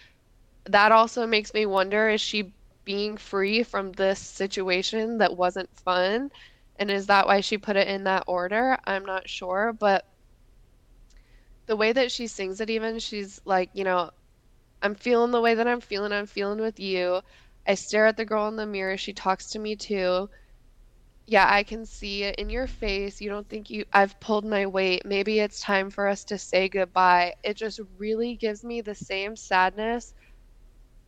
That also makes me wonder: is she being free from this situation that wasn't fun, and is that why she put it in that order? I'm not sure, but the way that she sings it, even she's like, you know, I'm feeling the way that I'm feeling. I'm feeling with you. I stare at the girl in the mirror. She talks to me too. Yeah, I can see it in your face. You don't think you I've pulled my weight. Maybe it's time for us to say goodbye. It just really gives me the same sadness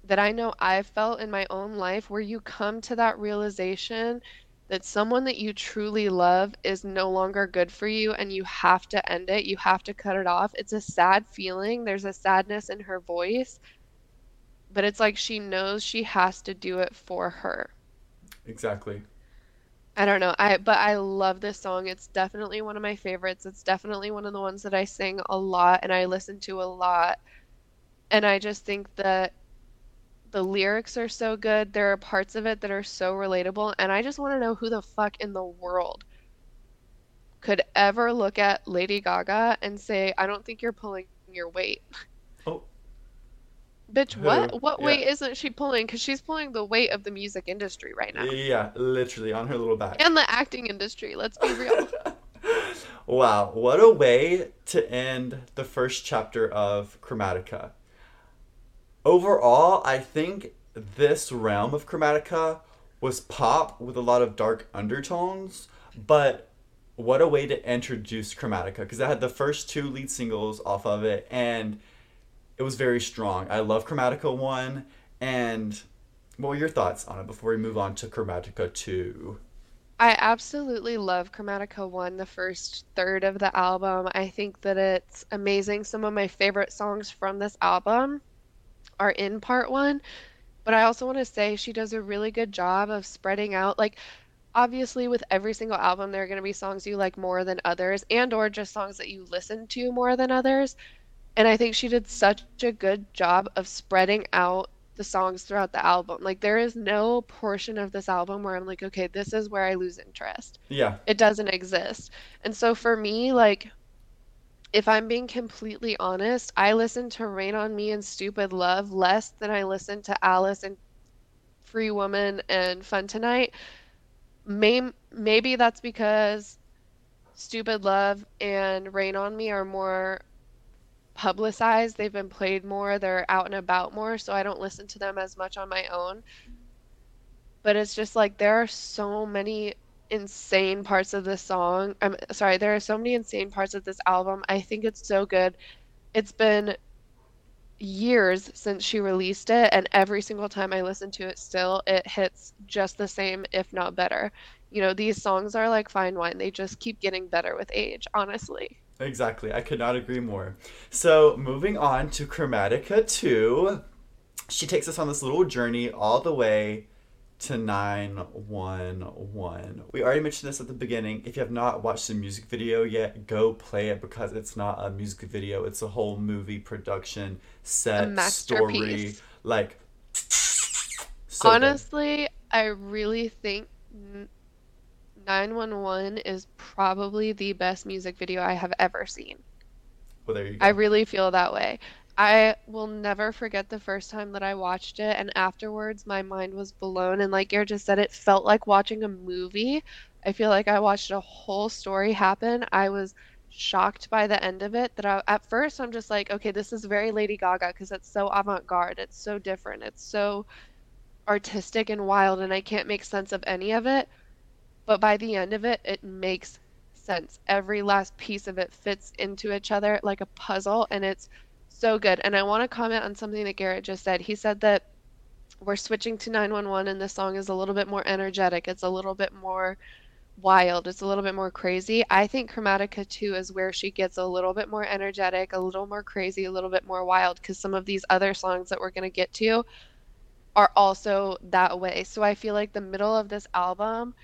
that I know I've felt in my own life where you come to that realization that someone that you truly love is no longer good for you and you have to end it. You have to cut it off. It's a sad feeling. There's a sadness in her voice but it's like she knows she has to do it for her. Exactly. I don't know. I but I love this song. It's definitely one of my favorites. It's definitely one of the ones that I sing a lot and I listen to a lot. And I just think that the lyrics are so good. There are parts of it that are so relatable. And I just want to know who the fuck in the world could ever look at Lady Gaga and say, I don't think you're pulling your weight. Oh. Bitch, Who? what? What Yeah. weight isn't she pulling? Because she's pulling the weight of the music industry right now. Yeah, literally on her little back. And the acting industry, let's be real. (laughs) wow, what a way to end the first chapter of Chromatica. Overall, I think this realm of Chromatica was pop with a lot of dark undertones, but what a way to introduce Chromatica because I had the first two lead singles off of it and it was very strong. I love Chromatica 1 and what were your thoughts on it before we move on to Chromatica 2? I absolutely love Chromatica 1, the first third of the album. I think that it's amazing. Some of my favorite songs from this album are in part 1, but I also want to say she does a really good job of spreading out. Like, obviously, with every single album, there are going to be songs you like more than others, and or just songs that you listen to more than others. And I think she did such a good job of spreading out the songs throughout the album. Like there is no portion of this album where I'm like, okay, this is where I lose interest. Yeah. It doesn't exist. And so for me, like if I'm being completely honest, I listen to Rain on Me and Stupid Love less than I listen to Alice and Free Woman and Fun Tonight. May- maybe that's because Stupid Love and Rain on Me are more publicized. They've been played more. They're out and about more, so I don't listen to them as much on my own. But it's just like there are so many insane parts of this song. I'm sorry, there are so many insane parts of this album. I think it's so good. It's been years since she released it, and every single time I listen to it still, it hits just the same, if not better. You know, these songs are like fine wine. They just keep getting better with age, honestly. Exactly. I could not agree more. So, moving on to Chromatica 2, she takes us on this little journey all the way to 911. We already mentioned this at the beginning. If you have not watched the music video yet, go play it because it's not a music video, it's a whole movie production, set, story. Like, (tsk) so good. Honestly, I really think 911 is probably the best music video I have ever seen. Well, there you go. I really feel that way. I will never forget the first time that I watched it, and afterwards, my mind was blown. And like Garrett just said, it felt like watching a movie. I feel like I watched a whole story happen. I was shocked by the end of it. That I, at first, I'm just like, okay, this is very Lady Gaga because it's so avant-garde. It's so different. It's so artistic and wild, and I can't make sense of any of it. But by the end of it, it makes sense. Every last piece of it fits into each other like a puzzle, and it's so good. And I want to comment on something that Garrett just said. He said that we're switching to 911, and the song is a little bit more energetic. It's a little bit more wild. It's a little bit more crazy. I think Chromatica 2 is where she gets a little bit more energetic, a little more crazy, a little bit more wild, because some of these other songs that we're going to get to are also that way. So I feel like the middle of this album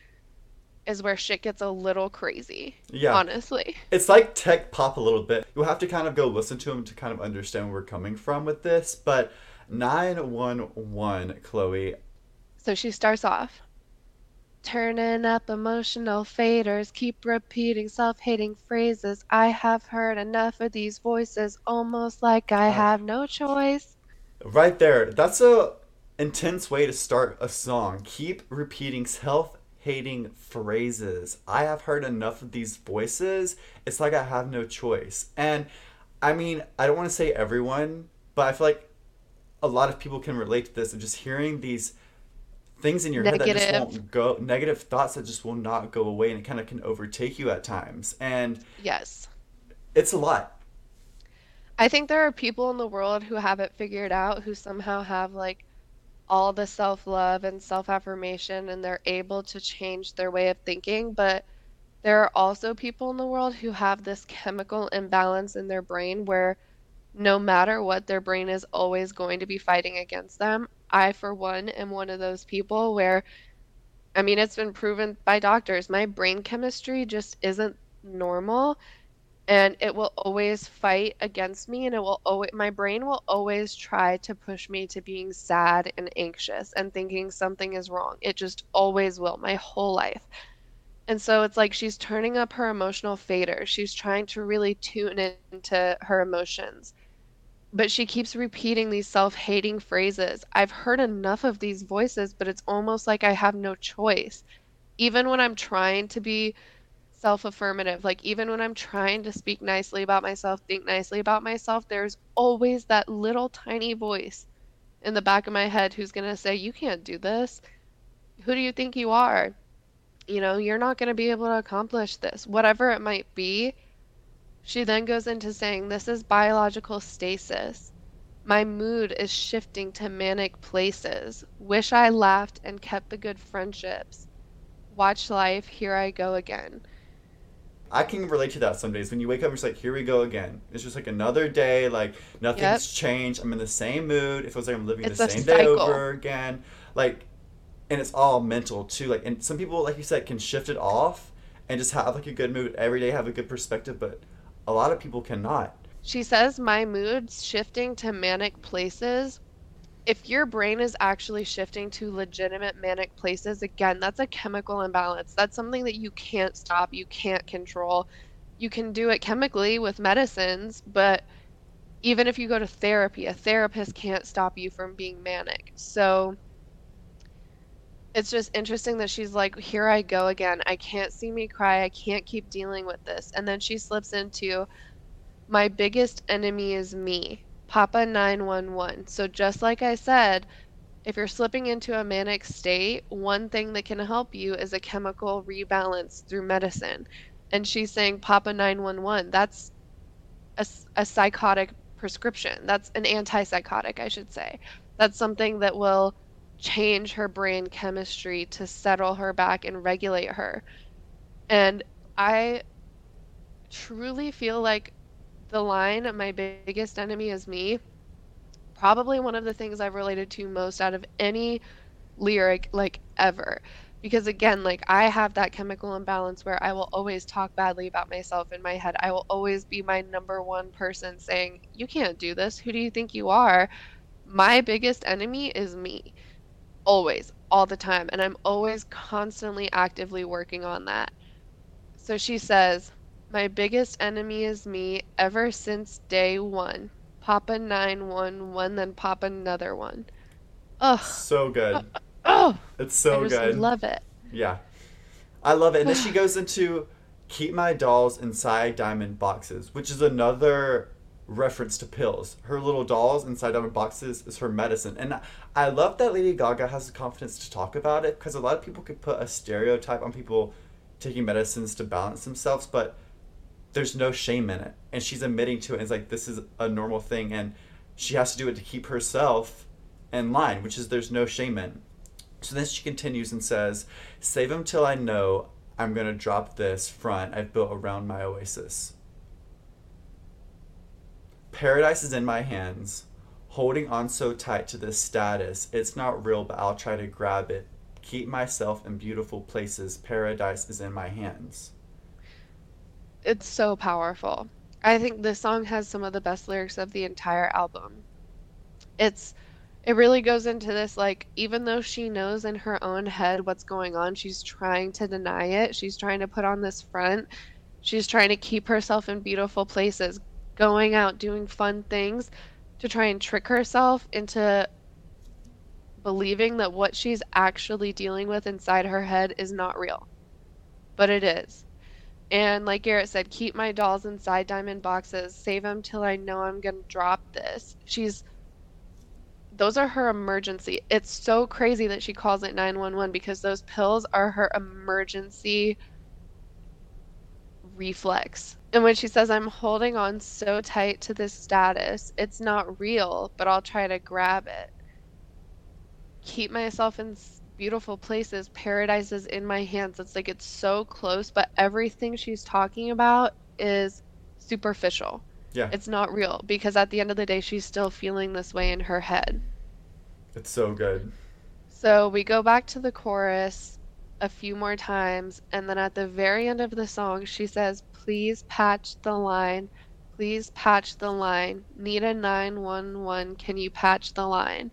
is where shit gets a little crazy. Yeah. Honestly. It's like tech pop a little bit. You'll have to kind of go listen to them to kind of understand where we're coming from with this. But 911, Chloe, So she starts off turning up emotional faders, keep repeating self hating phrases. I have heard enough of these voices, almost like I have no choice. right there, that's a intense way to start a song. Keep repeating self hating phrases. I have heard enough of these voices. It's like I have no choice. And I mean, I don't want to say everyone, but I feel like a lot of people can relate to this of just hearing these things in your head that just won't go negative thoughts that just will not go away and it kind of can overtake you at times and Yes. it's a lot I think there are people in the world who have it figured out who somehow have like all the self love and self affirmation and they're able to change their way of thinking. But there are also people in the world who have this chemical imbalance in their brain where no matter what, their brain is always going to be fighting against them. I, for one, am one of those people where, I mean, it's been proven by doctors, my brain chemistry just isn't normal. And it will always fight against me and it will always my brain will always try to push me to being sad and anxious and thinking something is wrong. It just always will my whole life. And so it's like she's turning up her emotional fader. She's trying to really tune into her emotions. But she keeps repeating these self-hating phrases. I've heard enough of these voices but it's almost like i have no choice. Even when i'm trying to be self affirmative. Like, even when I'm trying to speak nicely about myself, think nicely about myself, there's always that little tiny voice in the back of my head who's going to say, You can't do this. Who do you think you are? You know, you're not going to be able to accomplish this, whatever it might be. She then goes into saying, This is biological stasis. My mood is shifting to manic places. Wish I laughed and kept the good friendships. Watch life, here I go again. I can relate to that some days when you wake up and it's like, here we go again. It's just like another day, like nothing's yep. changed. I'm in the same mood. It feels like I'm living it's the same cycle. day over again. Like, and it's all mental too. Like, and some people, like you said, can shift it off and just have like a good mood every day, have a good perspective. But a lot of people cannot. She says my mood's shifting to manic places if your brain is actually shifting to legitimate manic places, again, that's a chemical imbalance. That's something that you can't stop, you can't control. You can do it chemically with medicines, but even if you go to therapy, a therapist can't stop you from being manic. So it's just interesting that she's like, Here I go again. I can't see me cry. I can't keep dealing with this. And then she slips into, My biggest enemy is me Papa 911. So, just like I said, if you're slipping into a manic state, one thing that can help you is a chemical rebalance through medicine. And she's saying Papa 911. That's a, a psychotic prescription. That's an antipsychotic, I should say. That's something that will change her brain chemistry to settle her back and regulate her. And I truly feel like the line, my biggest enemy is me, probably one of the things I've related to most out of any lyric, like ever. Because again, like I have that chemical imbalance where I will always talk badly about myself in my head. I will always be my number one person saying, You can't do this. Who do you think you are? My biggest enemy is me. Always, all the time. And I'm always constantly actively working on that. So she says, my biggest enemy is me ever since day one. Papa 911, then pop another one. Oh. So good. Uh, oh. It's so good. I good. love it. Yeah. I love it. And then she (sighs) goes into keep my dolls inside diamond boxes, which is another reference to pills. Her little dolls inside diamond boxes is her medicine. And I love that Lady Gaga has the confidence to talk about it because a lot of people could put a stereotype on people taking medicines to balance themselves, but there's no shame in it. And she's admitting to it and it's like this is a normal thing and she has to do it to keep herself in line which is there's no shame in. So then she continues and says save him till i know i'm going to drop this front i've built around my oasis. Paradise is in my hands holding on so tight to this status. It's not real but i'll try to grab it. Keep myself in beautiful places. Paradise is in my hands it's so powerful. I think this song has some of the best lyrics of the entire album. It's it really goes into this like even though she knows in her own head what's going on, she's trying to deny it. She's trying to put on this front. She's trying to keep herself in beautiful places, going out doing fun things to try and trick herself into believing that what she's actually dealing with inside her head is not real. But it is. And like Garrett said, keep my dolls inside diamond boxes, save them till I know I'm going to drop this. She's those are her emergency. It's so crazy that she calls it 911 because those pills are her emergency reflex. And when she says, I'm holding on so tight to this status, it's not real, but I'll try to grab it. Keep myself in beautiful places, paradise is in my hands. It's like it's so close, but everything she's talking about is superficial. Yeah. It's not real because at the end of the day, she's still feeling this way in her head. It's so good. So we go back to the chorus. a few more times. And then at the very end of the song, she says, Please patch the line. Please patch the line. Need a 911. Can you patch the line?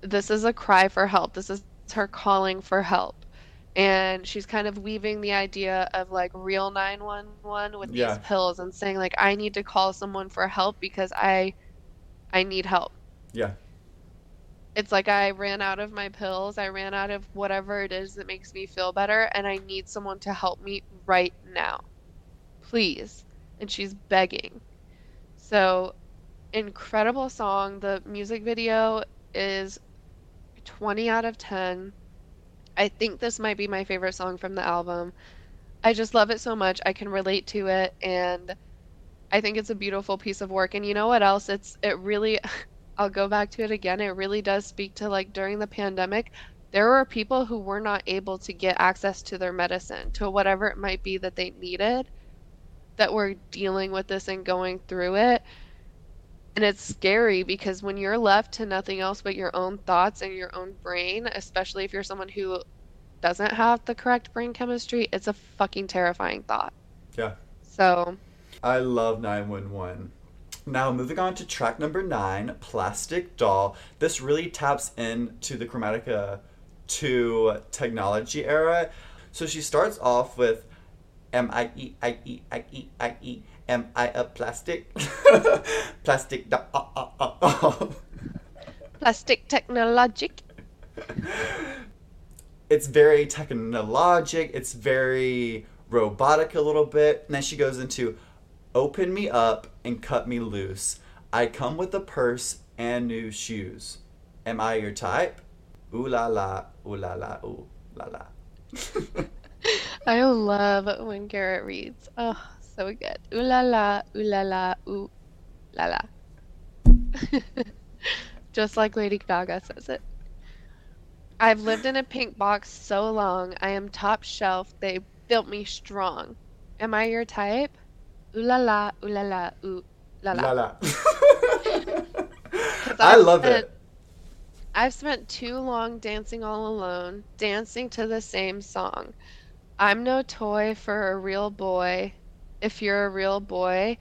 This is a cry for help. This is her calling for help. And she's kind of weaving the idea of like real 911 with Yeah. these pills and saying like I need to call someone for help because I I need help Yeah. it's like I ran out of my pills, I ran out of whatever it is that makes me feel better, and I need someone to help me right now. Please. And she's begging. So, incredible song. The music video is 20 out of 10. I think this might be my favorite song from the album. I just love it so much. I can relate to it, and I think it's a beautiful piece of work. And you know what else? It's it really (laughs) I'll go back to it again. It really does speak to like during the pandemic, there were people who were not able to get access to their medicine, to whatever it might be that they needed, that were dealing with this and going through it. And it's scary because when you're left to nothing else but your own thoughts and your own brain, especially if you're someone who doesn't have the correct brain chemistry, it's a fucking terrifying thought. Yeah. So, I love 911. Now, moving on to track number nine, Plastic Doll. This really taps into the Chromatica 2 technology era. So she starts off with M I E I E I E I E Am I a plastic? (laughs) plastic doll. ah, ah, ah, ah. plastic technologic. it's very technologic, it's very robotic a little bit. And then she goes into open me up and cut me loose. I come with a purse and new shoes. Am I your type? Ooh la la, ooh la la, ooh la la. (laughs) (laughs) I love when Garrett reads. Oh, so good. Ooh la la, ooh la la, ooh la la. (laughs) Just like Lady Gaga says it. I've lived in a pink box so long, I am top shelf. They built me strong. Am I your type? Ooh la la, ooh la la, ooh la la. la la. (laughs) I love spent- it. I've spent too long dancing all alone, dancing to the same song. I'm no toy for a real boy. If you're a real boy,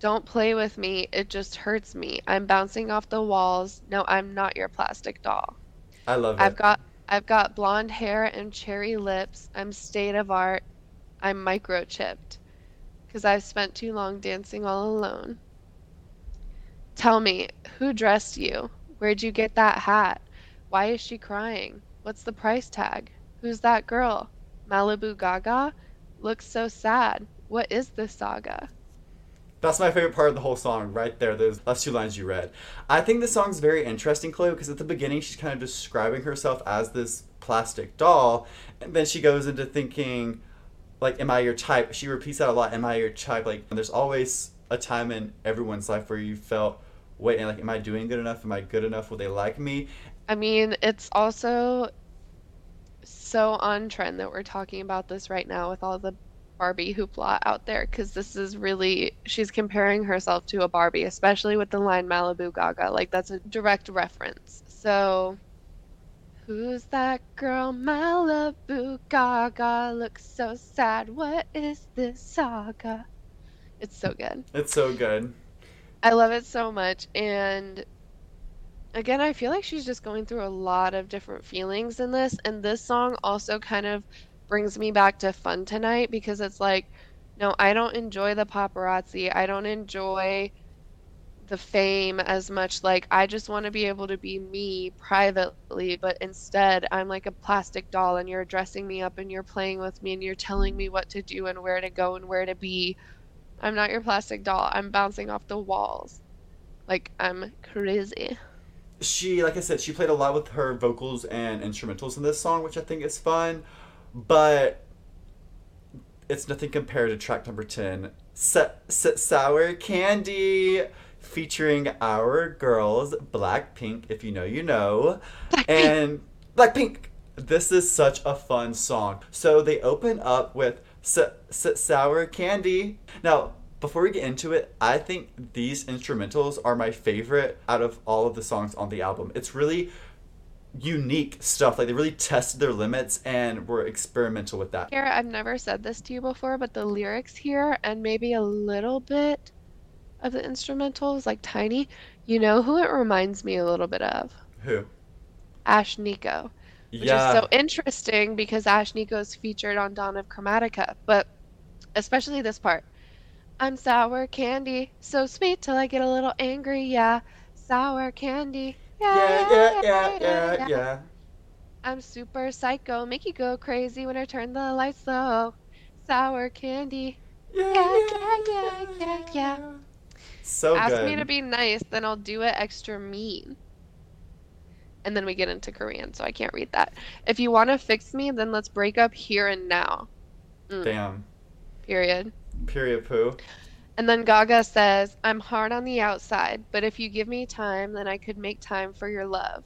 don't play with me. It just hurts me. I'm bouncing off the walls. No, I'm not your plastic doll. I love it. I've got I've got blonde hair and cherry lips. I'm state of art. I'm microchipped. Cause I've spent too long dancing all alone. Tell me, who dressed you? Where'd you get that hat? Why is she crying? What's the price tag? Who's that girl? Malibu Gaga? Looks so sad. What is this saga? That's my favorite part of the whole song, right there. Those last two lines you read. I think the song's very interesting, Chloe, because at the beginning she's kind of describing herself as this plastic doll, and then she goes into thinking, like, "Am I your type?" She repeats that a lot. "Am I your type?" Like, there's always a time in everyone's life where you felt, "Wait, and like, am I doing good enough? Am I good enough? Will they like me?" I mean, it's also so on trend that we're talking about this right now with all the Barbie hoopla out there because this is really she's comparing herself to a Barbie, especially with the line Malibu Gaga. Like that's a direct reference. So who's that girl Malibu Gaga? Looks so sad. What is this saga? It's so good. It's so good. I love it so much. And again, I feel like she's just going through a lot of different feelings in this. And this song also kind of brings me back to Fun Tonight because it's like, no, I don't enjoy the paparazzi. I don't enjoy the fame as much. Like, I just want to be able to be me privately. But instead, I'm like a plastic doll and you're dressing me up and you're playing with me and you're telling me what to do and where to go and where to be. I'm not your plastic doll. I'm bouncing off the walls. Like, I'm crazy. she like i said she played a lot with her vocals and instrumentals in this song which i think is fun but it's nothing compared to track number 10 S- S- sour candy featuring our girls blackpink if you know you know Blackpink. and blackpink this is such a fun song so they open up with S- S- sour candy now before we get into it, I think these instrumentals are my favorite out of all of the songs on the album. It's really unique stuff. Like they really tested their limits and were experimental with that. Here, I've never said this to you before, but the lyrics here and maybe a little bit of the instrumentals, like tiny, you know who it reminds me a little bit of? Who? Ashnikko. Which yeah. is so interesting because Ashnikko is featured on Dawn of Chromatica, but especially this part. I'm sour candy, so sweet till I get a little angry, yeah. Sour candy. Yeah, yeah, yeah, yeah, yeah. I'm super psycho, make you go crazy when I turn the lights low. Sour candy. Yeah, Yeah, yeah, yeah, yeah. So Ask me to be nice, then I'll do it extra mean. And then we get into Korean, so I can't read that. If you want to fix me, then let's break up here and now. Mm, Damn. period. Period poo. And then Gaga says, I'm hard on the outside, but if you give me time, then I could make time for your love.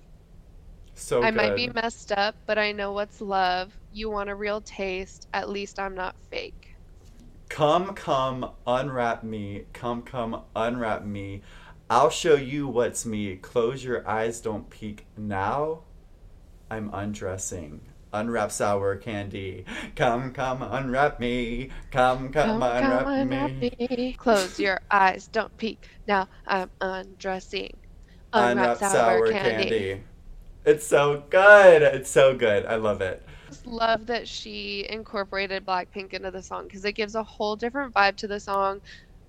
So I good. might be messed up, but I know what's love. You want a real taste, at least I'm not fake. Come, come, unwrap me. Come, come, unwrap me. I'll show you what's me. Close your eyes, don't peek. Now I'm undressing. Unwrap sour candy. Come, come, unwrap me. Come, come, Come, unwrap come, unwrap me. me. Close your eyes, don't peek. Now I'm undressing. Unwrap sour candy. It's so good. It's so good. I love it. just love that she incorporated Blackpink into the song because it gives a whole different vibe to the song.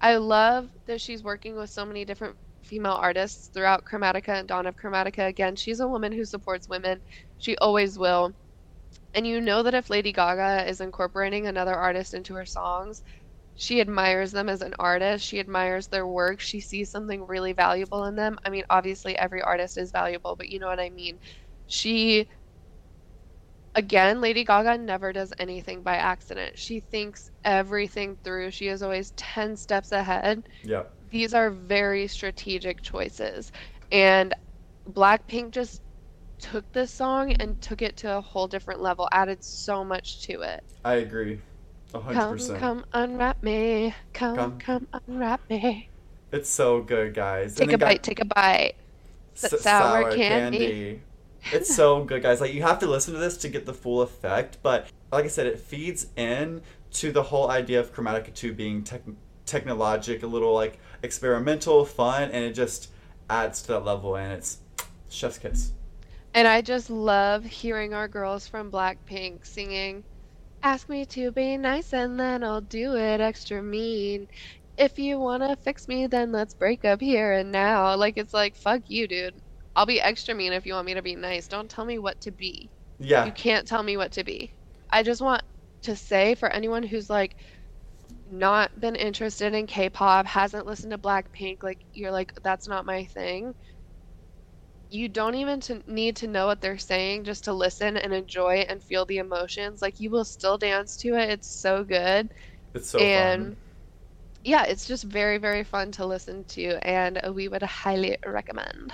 I love that she's working with so many different female artists throughout Chromatica and Dawn of Chromatica. Again, she's a woman who supports women. She always will. And you know that if Lady Gaga is incorporating another artist into her songs, she admires them as an artist. She admires their work. She sees something really valuable in them. I mean, obviously, every artist is valuable, but you know what I mean. She again, Lady Gaga never does anything by accident. She thinks everything through. She is always 10 steps ahead. Yeah. These are very strategic choices. And Blackpink just took this song and took it to a whole different level, added so much to it. I agree. Hundred Come, percent. come, unwrap me. Come, Come. come, unwrap me. It's so good, guys. Take a then got bite, take a bite. s- S- sour candy. (laughs) It's so good, guys. Like you have to listen to this to get the full effect. But like I said, it feeds in to the whole idea of Chromatica 2 being tech technologic, a little like experimental, fun, and it just adds to that level. And it's chef's kiss. And I just love hearing our girls from Blackpink singing, Ask me to be nice and then I'll do it extra mean. If you want to fix me, then let's break up here and now. Like, it's like, fuck you, dude. I'll be extra mean if you want me to be nice. Don't tell me what to be. Yeah. You can't tell me what to be. I just want to say for anyone who's like not been interested in K-pop, hasn't listened to Blackpink, like you're like that's not my thing. You don't even to need to know what they're saying just to listen and enjoy and feel the emotions. Like you will still dance to it. It's so good. It's so and fun. yeah, it's just very very fun to listen to and we would highly recommend.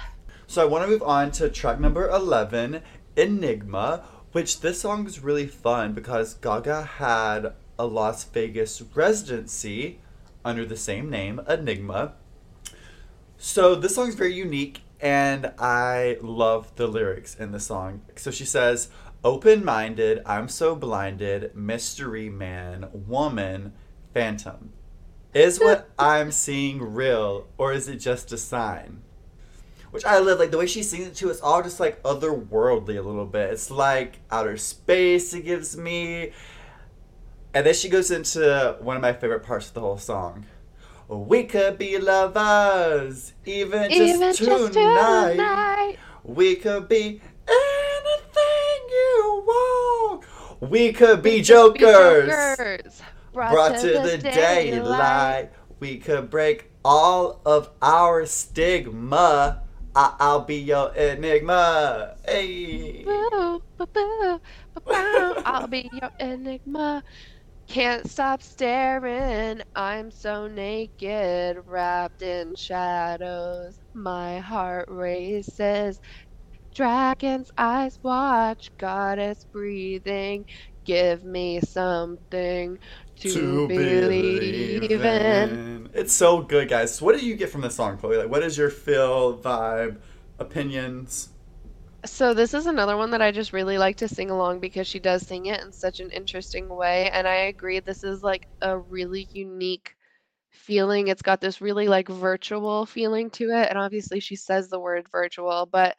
So I want to move on to track number 11, Enigma, which this song is really fun because Gaga had a Las Vegas residency under the same name, Enigma. So this song is very unique and I love the lyrics in the song. So she says, Open minded, I'm so blinded, mystery man, woman, phantom. Is what (laughs) I'm seeing real or is it just a sign? Which I love, like the way she sings it too. It's all just like otherworldly a little bit. It's like outer space. It gives me, and then she goes into one of my favorite parts of the whole song. We could be lovers, even just, Even just tonight. tonight. We could be anything you want. We could be jokers, Jokers. brought to the daylight. We could break all of our stigma. I- I'll be your enigma. Hey. Boo, boo, boo. I'll be your enigma. Can't stop staring. I'm so naked, wrapped in shadows. My heart races. Dragon's eyes watch, goddess breathing. Give me something to, believe, in. It's so good, guys. So what do you get from this song, Chloe? Like, what is your feel, vibe, opinions? So this is another one that I just really like to sing along because she does sing it in such an interesting way. And I agree, this is like a really unique feeling. It's got this really like virtual feeling to it. And obviously she says the word virtual, but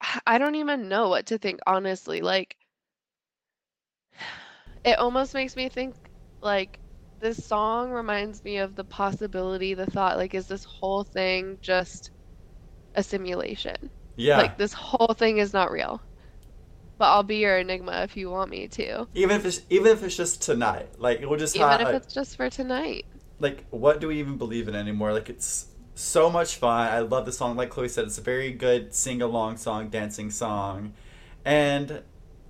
(sighs) I don't even know what to think, honestly. Like, (sighs) it almost makes me think like this song reminds me of the possibility, the thought, like, is this whole thing just a simulation? Yeah. Like, this whole thing is not real. But I'll be your enigma if you want me to. even if it's even if it's just tonight, like we'll just Even have if like, it's just for tonight. like what do we even believe in anymore? Like it's so much fun. I love the song. Like Chloe said, it's a very good sing along song, dancing song, and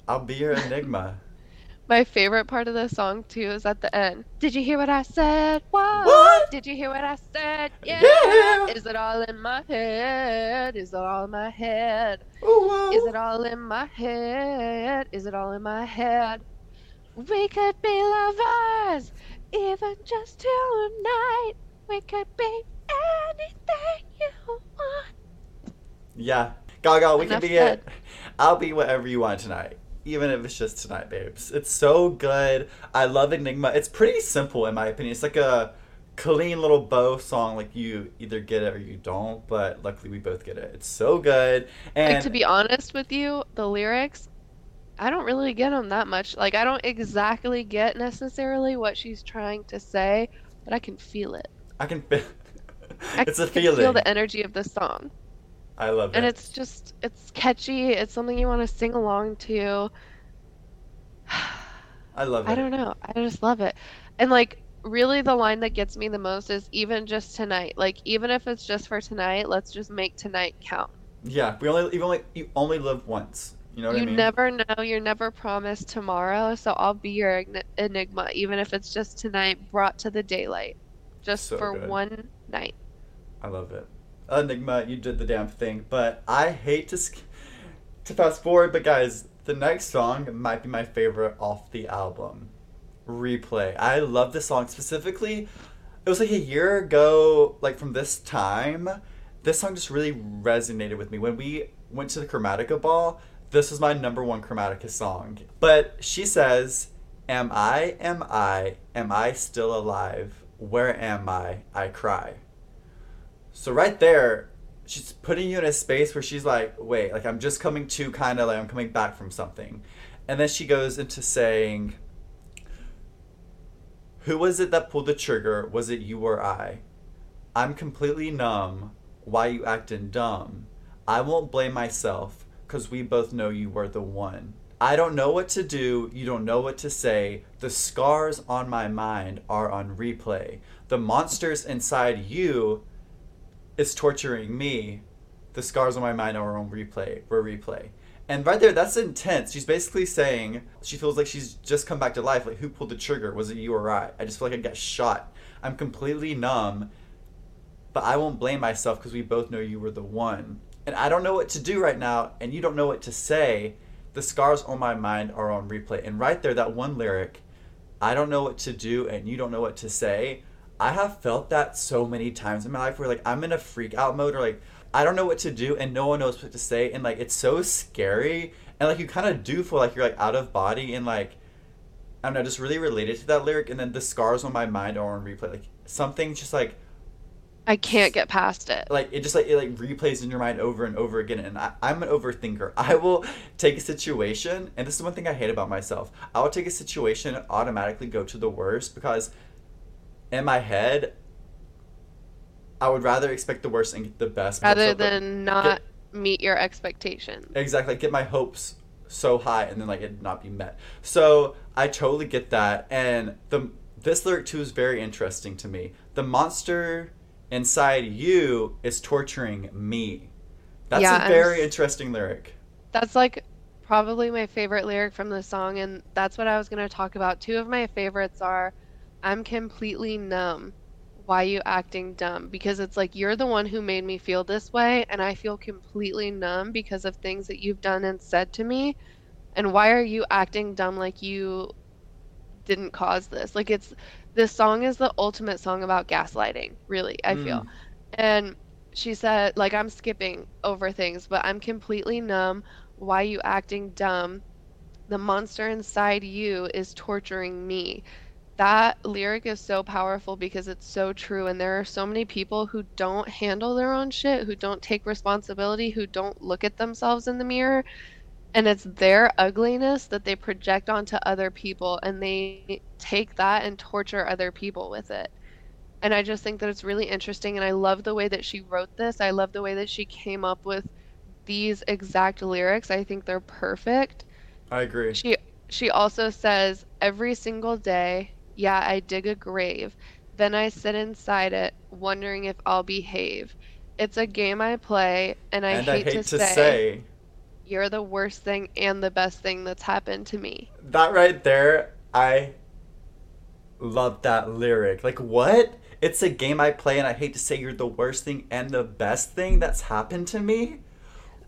I'll be your enigma. (laughs) My favorite part of the song too is at the end. Did you hear what I said? What? What? Did you hear what I said? Yeah. Yeah. Is it all in my head? Is it all in my head? Ooh, Is it all in my head? Is it all in my head? We could be lovers, even just tonight. We could be anything you want. Yeah, Gaga, we can Enough be said. it. I'll be whatever you want tonight. Even if it's just tonight, babes. It's so good. I love Enigma. It's pretty simple in my opinion. It's like a clean little bow song. Like you either get it or you don't. But luckily we both get it. It's so good. And Like to be honest with you, the lyrics, I don't really get them that much. Like I don't exactly get necessarily what she's trying to say, but I can feel it. I can feel. (laughs) I it's a can feeling. feel the energy of the song. I love it. And it's just it's catchy. It's something you want to sing along to. I love it. I don't know. I just love it. And like really the line that gets me the most is even just tonight. Like even if it's just for tonight, let's just make tonight count. Yeah, we only you only you only live once. You know what You I mean? You never know, you're never promised tomorrow, so I'll be your enigma even if it's just tonight brought to the daylight. Just So for good. one night. I love it. Enigma, you did the damn thing. But I hate to sk- to fast forward, but guys, the next song might be my favorite off the album. Replay. I love this song specifically. It was like a year ago, like from this time. This song just really resonated with me. When we went to the Chromatica ball, this was my number one Chromatica song. But she says, Am I, am I, am I still alive? Where am I? I cry. So right there, she's putting you in a space where she's like, wait, like I'm just coming to kind of like I'm coming back from something. And then she goes into saying, Who was it that pulled the trigger? Was it you or I? I'm completely numb. Why you acting dumb? I won't blame myself, cause we both know you were the one. I don't know what to do, you don't know what to say. The scars on my mind are on replay. The monsters inside you is torturing me. The scars on my mind are on replay. Were replay. And right there, that's intense. She's basically saying she feels like she's just come back to life. Like, who pulled the trigger? Was it you or I? I just feel like I got shot. I'm completely numb, but I won't blame myself because we both know you were the one. And I don't know what to do right now, and you don't know what to say. The scars on my mind are on replay. And right there, that one lyric, I don't know what to do, and you don't know what to say. I have felt that so many times in my life where like I'm in a freak out mode or like I don't know what to do and no one knows what to say and like it's so scary and like you kind of do feel like you're like out of body and like I don't know just really related to that lyric and then the scars on my mind are on replay like something just like I can't get past it. like it just like it like replays in your mind over and over again and I, i'm an overthinker (laughs) i will take a situation and this is one thing i hate about myself i will take a situation and automatically go to the worst because in my head i would rather expect the worst and get the best Rather than not meet your expectations. exactly like get my hopes so high and then like it not be met so i totally get that and the this lyric too is very interesting to me the monster inside you is torturing me that's Yeah, a very interesting lyric That's like probably my favorite lyric from the song, and that's what I was going to talk about. Two of my favorites are I'm completely numb. Why you acting dumb? Because it's like you're the one who made me feel this way, and I feel completely numb because of things that you've done and said to me. And why are you acting dumb like you didn't cause this? Like it's this song is the ultimate song about gaslighting, really, I feel. Mm. And she said, like, I'm skipping over things, but I'm completely numb. Why you acting dumb? The monster inside you is torturing me. That lyric is so powerful because it's so true, and there are so many people who don't handle their own shit, who don't take responsibility, who don't look at themselves in the mirror, and it's their ugliness that they project onto other people, and they take that and torture other people with it and I just think that it's really interesting and I love the way that she wrote this. I love the way that she came up with these exact lyrics. I think they're perfect. I agree. She she also says every single day, yeah, I dig a grave. Then I sit inside it wondering if I'll behave. It's a game I play and I, and hate, I hate to, to say, say you're the worst thing and the best thing that's happened to me. that right there, I love that lyric. Like what? It's a game I play, and I hate to say you're the worst thing and the best thing that's happened to me.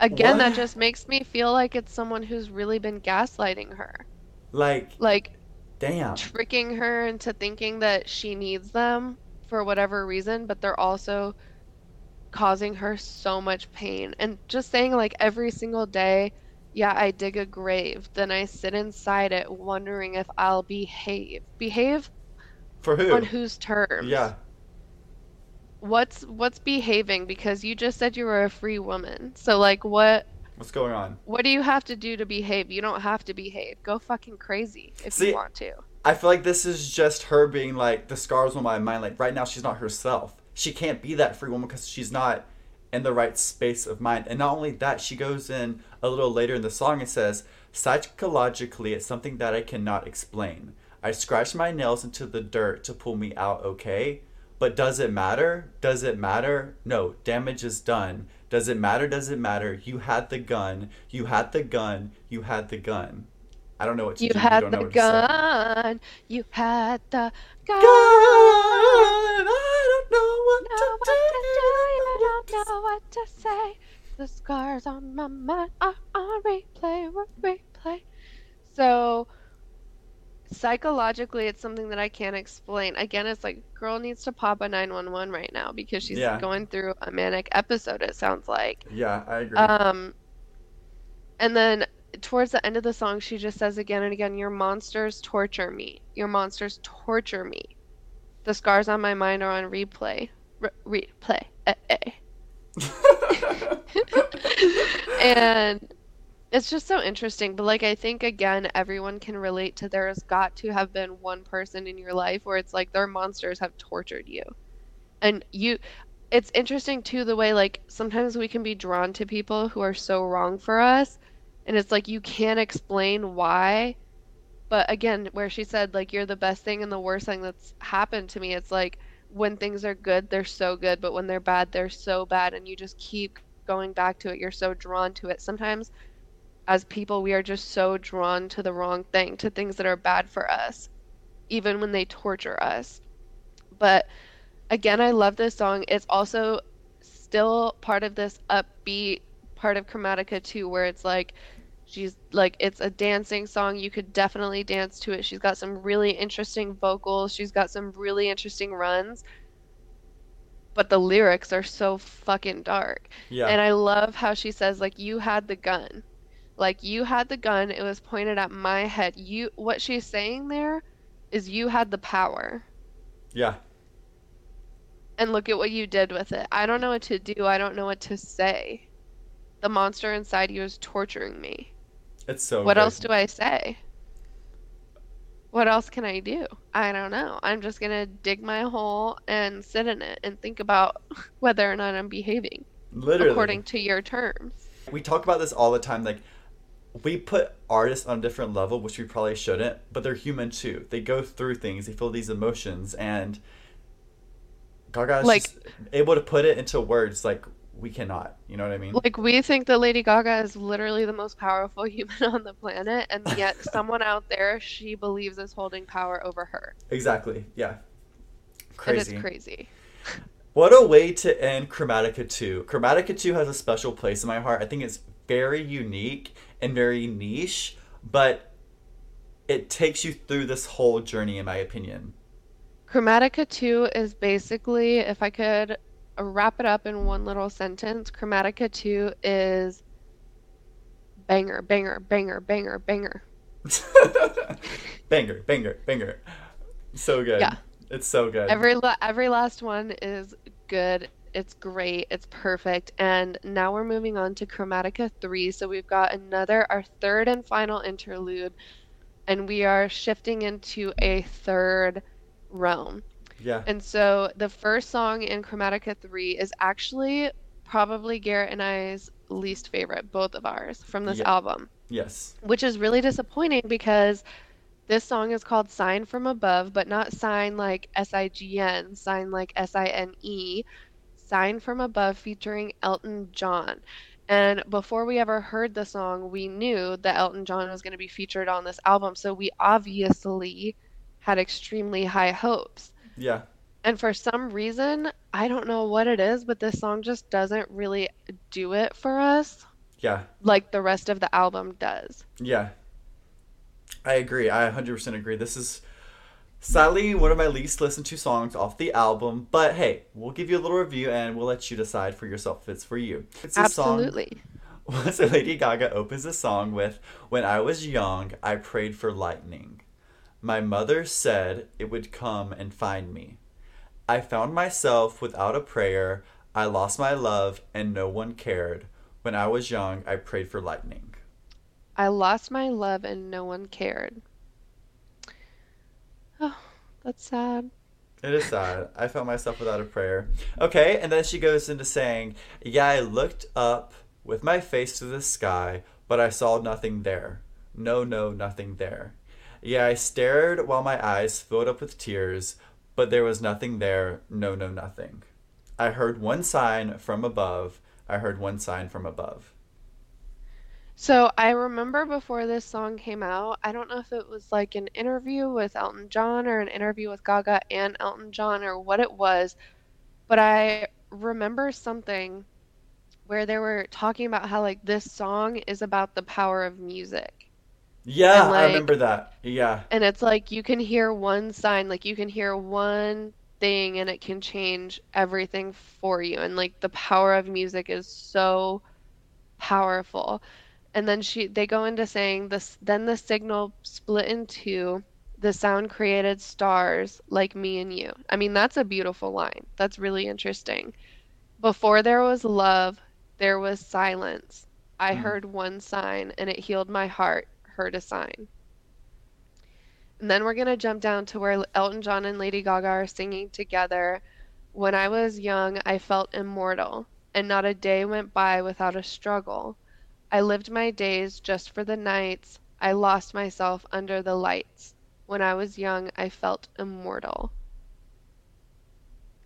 Again, that just makes me feel like it's someone who's really been gaslighting her. Like, Like damn. tricking her into thinking that she needs them for whatever reason, but they're also causing her so much pain. And just saying, like, every single day, yeah, I dig a grave, then I sit inside it wondering if I'll behave. Behave For who? on whose terms? Yeah. What's what's behaving? Because you just said you were a free woman. So like what What's going on? what do you have to do to behave? You don't have to behave. Go fucking crazy if See, you want to. I feel like this is just her being like the scars on my mind. Like right now, she's not herself. She can't be that free woman because she's not in the right space of mind. And not only that, she goes in a little later in the song and says, "Psychologically, it's something that I cannot explain. I scratch my nails into the dirt to pull me out. Okay." But does it matter? Does it matter? No, damage is done. Does it matter? Does it matter? You had the gun. You had the gun. You had the gun. I don't know what to You do. had don't know the what to say. gun. You had the gun. I don't know what Know to what do. to do, you don't know what to say. The scars on my mind are on replay, replay. So, psychologically, it's something that I can't explain. Again, it's like girl needs to pop a 911 right now because she's Yeah. going through a manic episode. It sounds like. Yeah, I agree. Um, and then towards the end of the song, she just says again and again, Your monsters torture me. Your monsters torture me. The scars on my mind are on replay. Re- replay. Eh, eh. (laughs) (laughs) and it's just so interesting. But, like, I think, again, everyone can relate to there's got to have been one person in your life where it's like their monsters have tortured you. And you, it's interesting too the way like sometimes we can be drawn to people who are so wrong for us and it's like you can't explain why but again where she said like you're the best thing and the worst thing that's happened to me it's like when things are good they're so good but when they're bad they're so bad and you just keep going back to it you're so drawn to it sometimes as people we are just so drawn to the wrong thing to things that are bad for us even when they torture us but again, I love this song. It's also still part of this upbeat part of Chromatica too, where it's like she's like it's a dancing song. You could definitely dance to it. She's got some really interesting vocals. She's got some really interesting runs. But the lyrics are so fucking dark. yeah. And I love how she says like you had the gun. Like you had the gun, it was pointed at my head. You what she's saying there is you had the power yeah. and look at what you did with it. I don't know what to do. I don't know what to say. The monster inside you is torturing me. It's so what good. else do I say? What else can I do? I don't know. I'm just going to dig my hole and sit in it and think about (laughs) whether or not I'm behaving Literally. according to your terms. we talk about this all the time like we put artists on a different level which we probably shouldn't but they're human too they go through things they feel these emotions and gaga is Like- able to put it into words like we cannot you know what i mean Like, we think that Lady Gaga is literally the most powerful (laughs) human on the planet, and yet (laughs) someone out there she believes is holding power over her. exactly yeah crazy it's crazy. What a way to end Chromatica 2. Chromatica 2 has a special place in my heart. I think it's very unique and very niche, but it takes you through this whole journey, in my opinion. Chromatica 2 is basically, if I could wrap it up in one little sentence, Chromatica 2 is banger, banger, banger, banger, banger. (laughs) banger, banger, banger. So good. Yeah. It's so good. Every la- every last one is good. It's great. It's perfect. And now we're moving on to Chromatica 3. So we've got another our third and final interlude and we are shifting into a third realm. Yeah. And so the first song in Chromatica 3 is actually probably Garrett and I's least favorite, both of ours, from this Yeah. album, Yes. which is really disappointing because this song is called Sine from Above, but not sign like S I G N, sign like S I N E, Sine from Above featuring Elton John. And before we ever heard the song, we knew that Elton John was going to be featured on this album. So we obviously had extremely high hopes. Yeah. And for some reason, I don't know what it is, but this song just doesn't really do it for us Yeah. like the rest of the album does. Yeah. I agree. I 100% agree. This is sadly one of my least listened to songs off the album, but hey, we'll give you a little review and we'll let you decide for yourself if it's for you. It's a song Absolutely. So Lady Gaga opens the song with When I was young, I prayed for lightning. My mother said it would come and find me. I found myself without a prayer. I lost my love and no one cared. When I was young, I prayed for lightning. I lost my love and no one cared. Oh, that's sad. It is sad. I found myself without a prayer. Okay, and then she goes into saying, Yeah, I looked up with my face to the sky, but I saw nothing there. No, no, nothing there. Yeah, I stared while my eyes filled up with tears, but there was nothing there. No, no, nothing. I heard one sign from above. I heard one sign from above. So I remember before this song came out, I don't know if it was like an interview with Elton John or an interview with Gaga and Elton John or what it was, but I remember something where they were talking about how like this song is about the power of music. Yeah, And, I remember that. Yeah. And it's like you can hear one sign, like you can hear one thing and it can change everything for you. And like the power of music is so powerful. And then she they go into saying this then the signal split in two. The sound created stars like me and you. I mean, that's a beautiful line. That's really interesting. Before there was love, there was silence. I Mhm. heard one sign and it healed my heart, heard a sign. And then we're going to jump down to where Elton John and Lady Gaga are singing together. When I was young, I felt immortal, and not a day went by without a struggle. I lived my days just for the nights. I lost myself under the lights. When I was young, I felt immortal.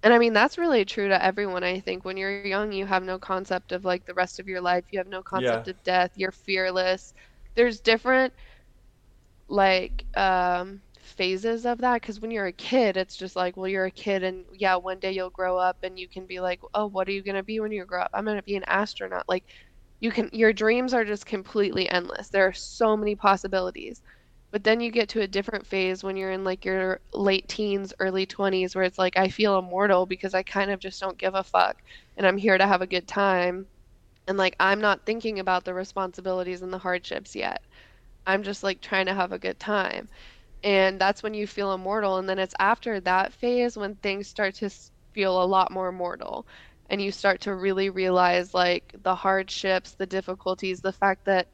And I mean, that's really true to everyone, I think. When you're young, you have no concept of like the rest of your life. You have no concept Yeah. of death. You're fearless. There's different like um phases of that because when you're a kid it's just like well you're a kid and yeah one day you'll grow up and you can be like oh what are you going to be when you grow up i'm going to be an astronaut like you can your dreams are just completely endless there are so many possibilities but then you get to a different phase when you're in like your late teens early 20s where it's like i feel immortal because i kind of just don't give a fuck and i'm here to have a good time and like i'm not thinking about the responsibilities and the hardships yet I'm just like trying to have a good time. And that's when you feel immortal. And then it's after that phase when things start to feel a lot more mortal. And you start to really realize like the hardships, the difficulties, the fact that,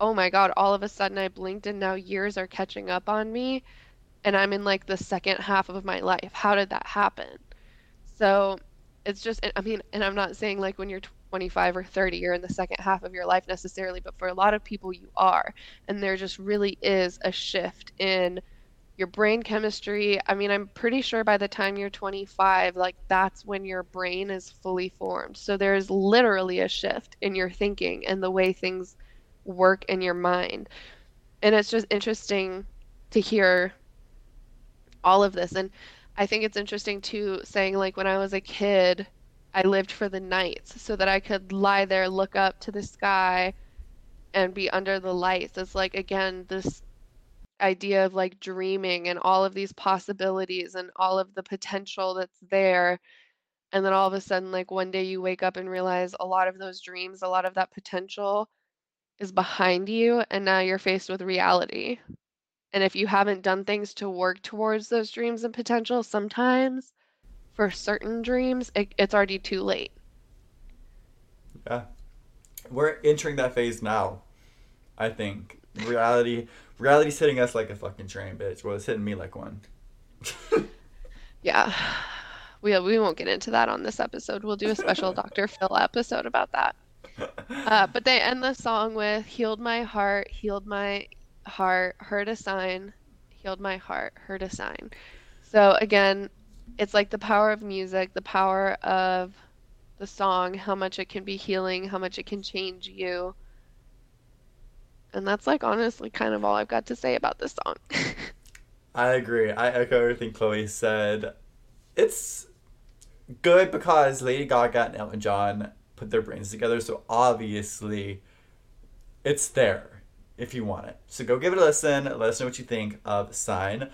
oh my God, all of a sudden I blinked and now years are catching up on me. And I'm in like the second half of my life. How did that happen? So it's just, I mean, and I'm not saying like when you're 25 or 30, you're in the second half of your life necessarily, but for a lot of people, you are and there just really is a shift in your brain chemistry. I mean, I'm pretty sure by the time you're 25, like that's when your brain is fully formed. So there's literally a shift in your thinking and the way things work in your mind. And it's just interesting to hear all of this. And I think it's interesting too, saying like when I was a kid, I lived for the nights so that I could lie there, look up to the sky, and be under the lights. It's like, again, this idea of like dreaming and all of these possibilities and all of the potential that's there. And then all of a sudden, like one day you wake up and realize a lot of those dreams, a lot of that potential is behind you, and now you're faced with reality. And if you haven't done things to work towards those dreams and potential, sometimes for certain dreams, it, it's already too late. Yeah. We're entering that phase now. I think. Reality reality's hitting us like a fucking train, bitch. Well, it's hitting me like one. (laughs) yeah. We, we won't get into that on this episode. We'll do a special (laughs) Dr. Phil episode about that. Uh, but they end the song with healed my heart, healed my heart, heard a sign, healed my heart, heard a sign. So again, it's like the power of music, the power of the song, how much it can be healing, how much it can change you. And that's like honestly kind of all I've got to say about this song. (laughs) I agree. I echo everything Chloe said. It's good because Lady Gaga and Elton John put their brains together, so obviously it's there if you want it. So go give it a listen. Let us know what you think of Sign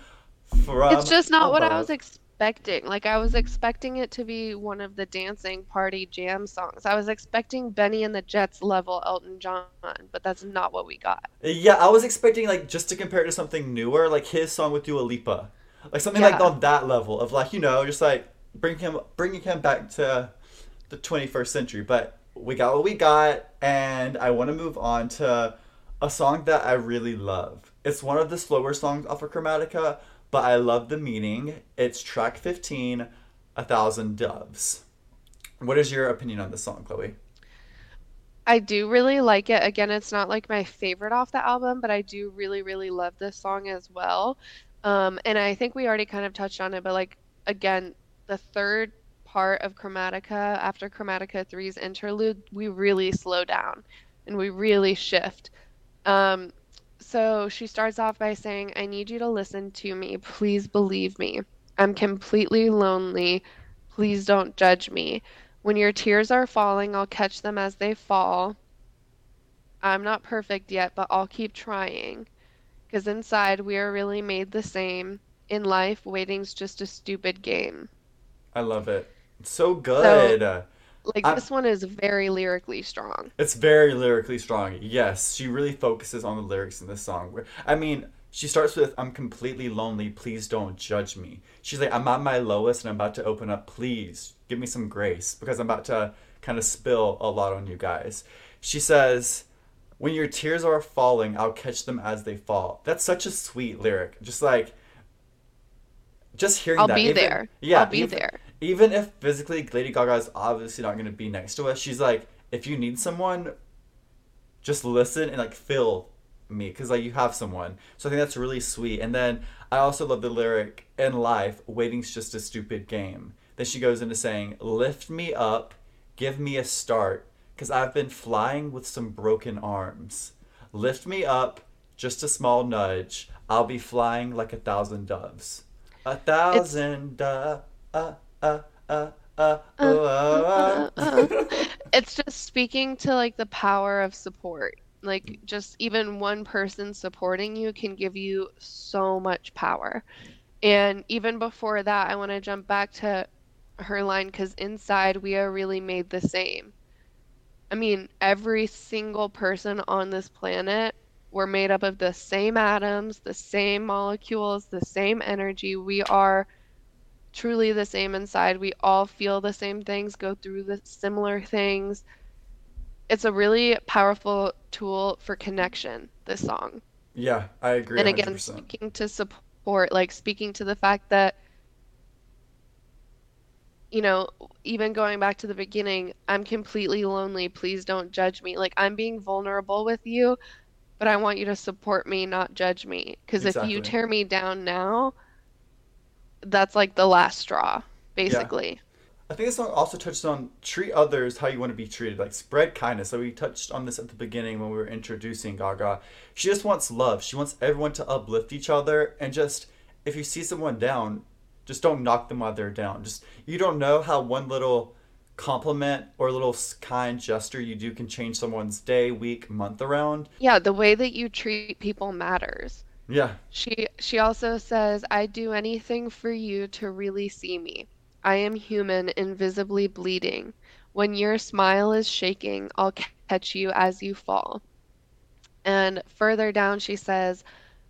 from It's just not above. what I was expecting. Like I was expecting it to be one of the dancing party jam songs. I was expecting Bennie and the Jets level Elton John, but that's not what we got. Yeah, I was expecting like just to compare it to something newer, like his song with Dua Lipa. Like something yeah. like on that level of like, you know, just like bring him bringing him back to the 21st century. But we got what we got and I want to move on to a song that I really love. It's one of the slower songs off of Chromatica, but I love the meaning. It's track 15, A Thousand Doves. What is your opinion on this song, Chloe? I do really like it. Again, it's not like my favorite off the album, but I do really, really love this song as well. Um, and I think we already kind of touched on it, but like, again, the third part of Chromatica, after Chromatica 3's interlude, we really slow down and we really shift. Um, so she starts off by saying, I need you to listen to me. Please believe me. I'm completely lonely. Please don't judge me. When your tears are falling, I'll catch them as they fall. I'm not perfect yet, but I'll keep trying. Because inside, we are really made the same. In life, waiting's just a stupid game. I love it. so good. So, like I, this one is very lyrically strong. It's very lyrically strong. Yes, she really focuses on the lyrics in this song. I mean, she starts with "I'm completely lonely. Please don't judge me." She's like, "I'm at my lowest and I'm about to open up. Please give me some grace because I'm about to kind of spill a lot on you guys." She says, "When your tears are falling, I'll catch them as they fall." That's such a sweet lyric. Just like just hearing I'll that. be even, there. Yeah, I'll be even, there even if physically Lady Gaga is obviously not going to be next to us, she's like, if you need someone, just listen and like fill me because like you have someone. So I think that's really sweet. And then I also love the lyric in life, waiting's just a stupid game. Then she goes into saying, lift me up, give me a start, because I've been flying with some broken arms. Lift me up, just a small nudge. I'll be flying like a thousand doves. A thousand doves. Uh, uh, uh, it's just speaking to like the power of support. Like just even one person supporting you can give you so much power. And even before that, I want to jump back to her line because inside we are really made the same. I mean, every single person on this planet, we're made up of the same atoms, the same molecules, the same energy. We are truly the same inside. We all feel the same things, go through the similar things. It's a really powerful tool for connection, this song. Yeah, I agree. And again, 100%. speaking to support, like speaking to the fact that, you know, even going back to the beginning, I'm completely lonely. Please don't judge me. Like, I'm being vulnerable with you, but I want you to support me, not judge me. Because exactly. if you tear me down now, that's like the last straw, basically. Yeah. I think this song also touched on treat others how you want to be treated, like spread kindness. So we touched on this at the beginning when we were introducing Gaga. She just wants love. She wants everyone to uplift each other and just if you see someone down, just don't knock them while they're down. Just you don't know how one little compliment or a little kind gesture you do can change someone's day, week, month around. Yeah, the way that you treat people matters. Yeah. She she also says, "I do anything for you to really see me." I am human, invisibly bleeding. When your smile is shaking, I'll catch you as you fall. And further down, she says,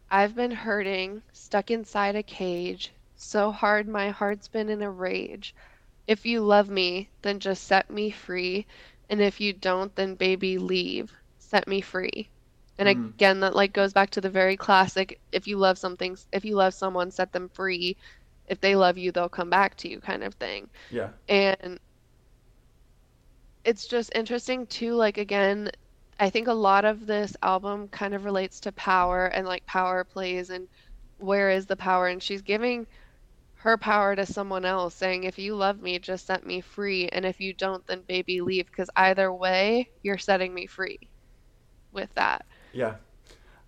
I've been hurting, stuck inside a cage, so hard my heart's been in a rage. If you love me, then just set me free. And if you don't, then baby, leave. Set me free. And Mm. again, that like goes back to the very classic if you love something, if you love someone, set them free. If they love you, they'll come back to you kind of thing. Yeah. And it's just interesting too, like again, I think a lot of this album kind of relates to power and like power plays and where is the power and she's giving her power to someone else saying if you love me just set me free and if you don't then baby leave because either way you're setting me free with that Yeah.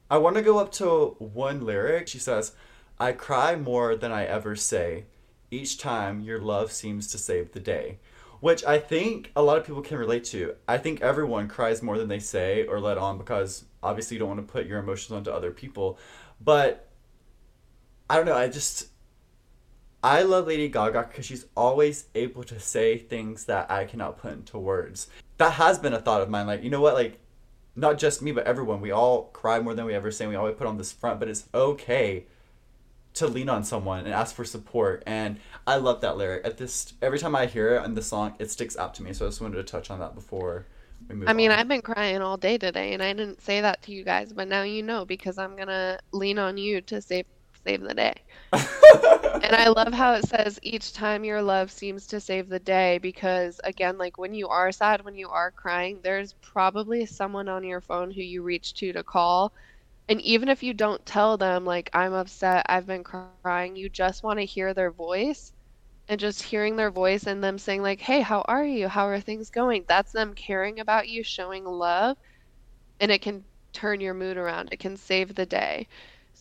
I want to go up to one lyric. She says, I cry more than I ever say. Each time your love seems to save the day. Which I think a lot of people can relate to. I think everyone cries more than they say or let on because obviously you don't want to put your emotions onto other people. But I don't know. I just. I love Lady Gaga because she's always able to say things that I cannot put into words. That has been a thought of mine. Like, you know what? Like, not just me, but everyone. We all cry more than we ever say. And we always put on this front, but it's okay to lean on someone and ask for support. And I love that lyric. At this, every time I hear it in the song, it sticks out to me. So I just wanted to touch on that before we move. i mean on. i've been crying all day today and i didn't say that to you guys but now you know because i'm gonna lean on you to save save the day (laughs) And I love how it says each time your love seems to save the day because again, like when you are sad, when you are crying, there's probably someone on your phone who you reach to to call. And even if you don't tell them like I'm upset, I've been crying, you just want to hear their voice. And just hearing their voice and them saying like, "Hey, how are you? How are things going?" That's them caring about you, showing love, and it can turn your mood around. It can save the day.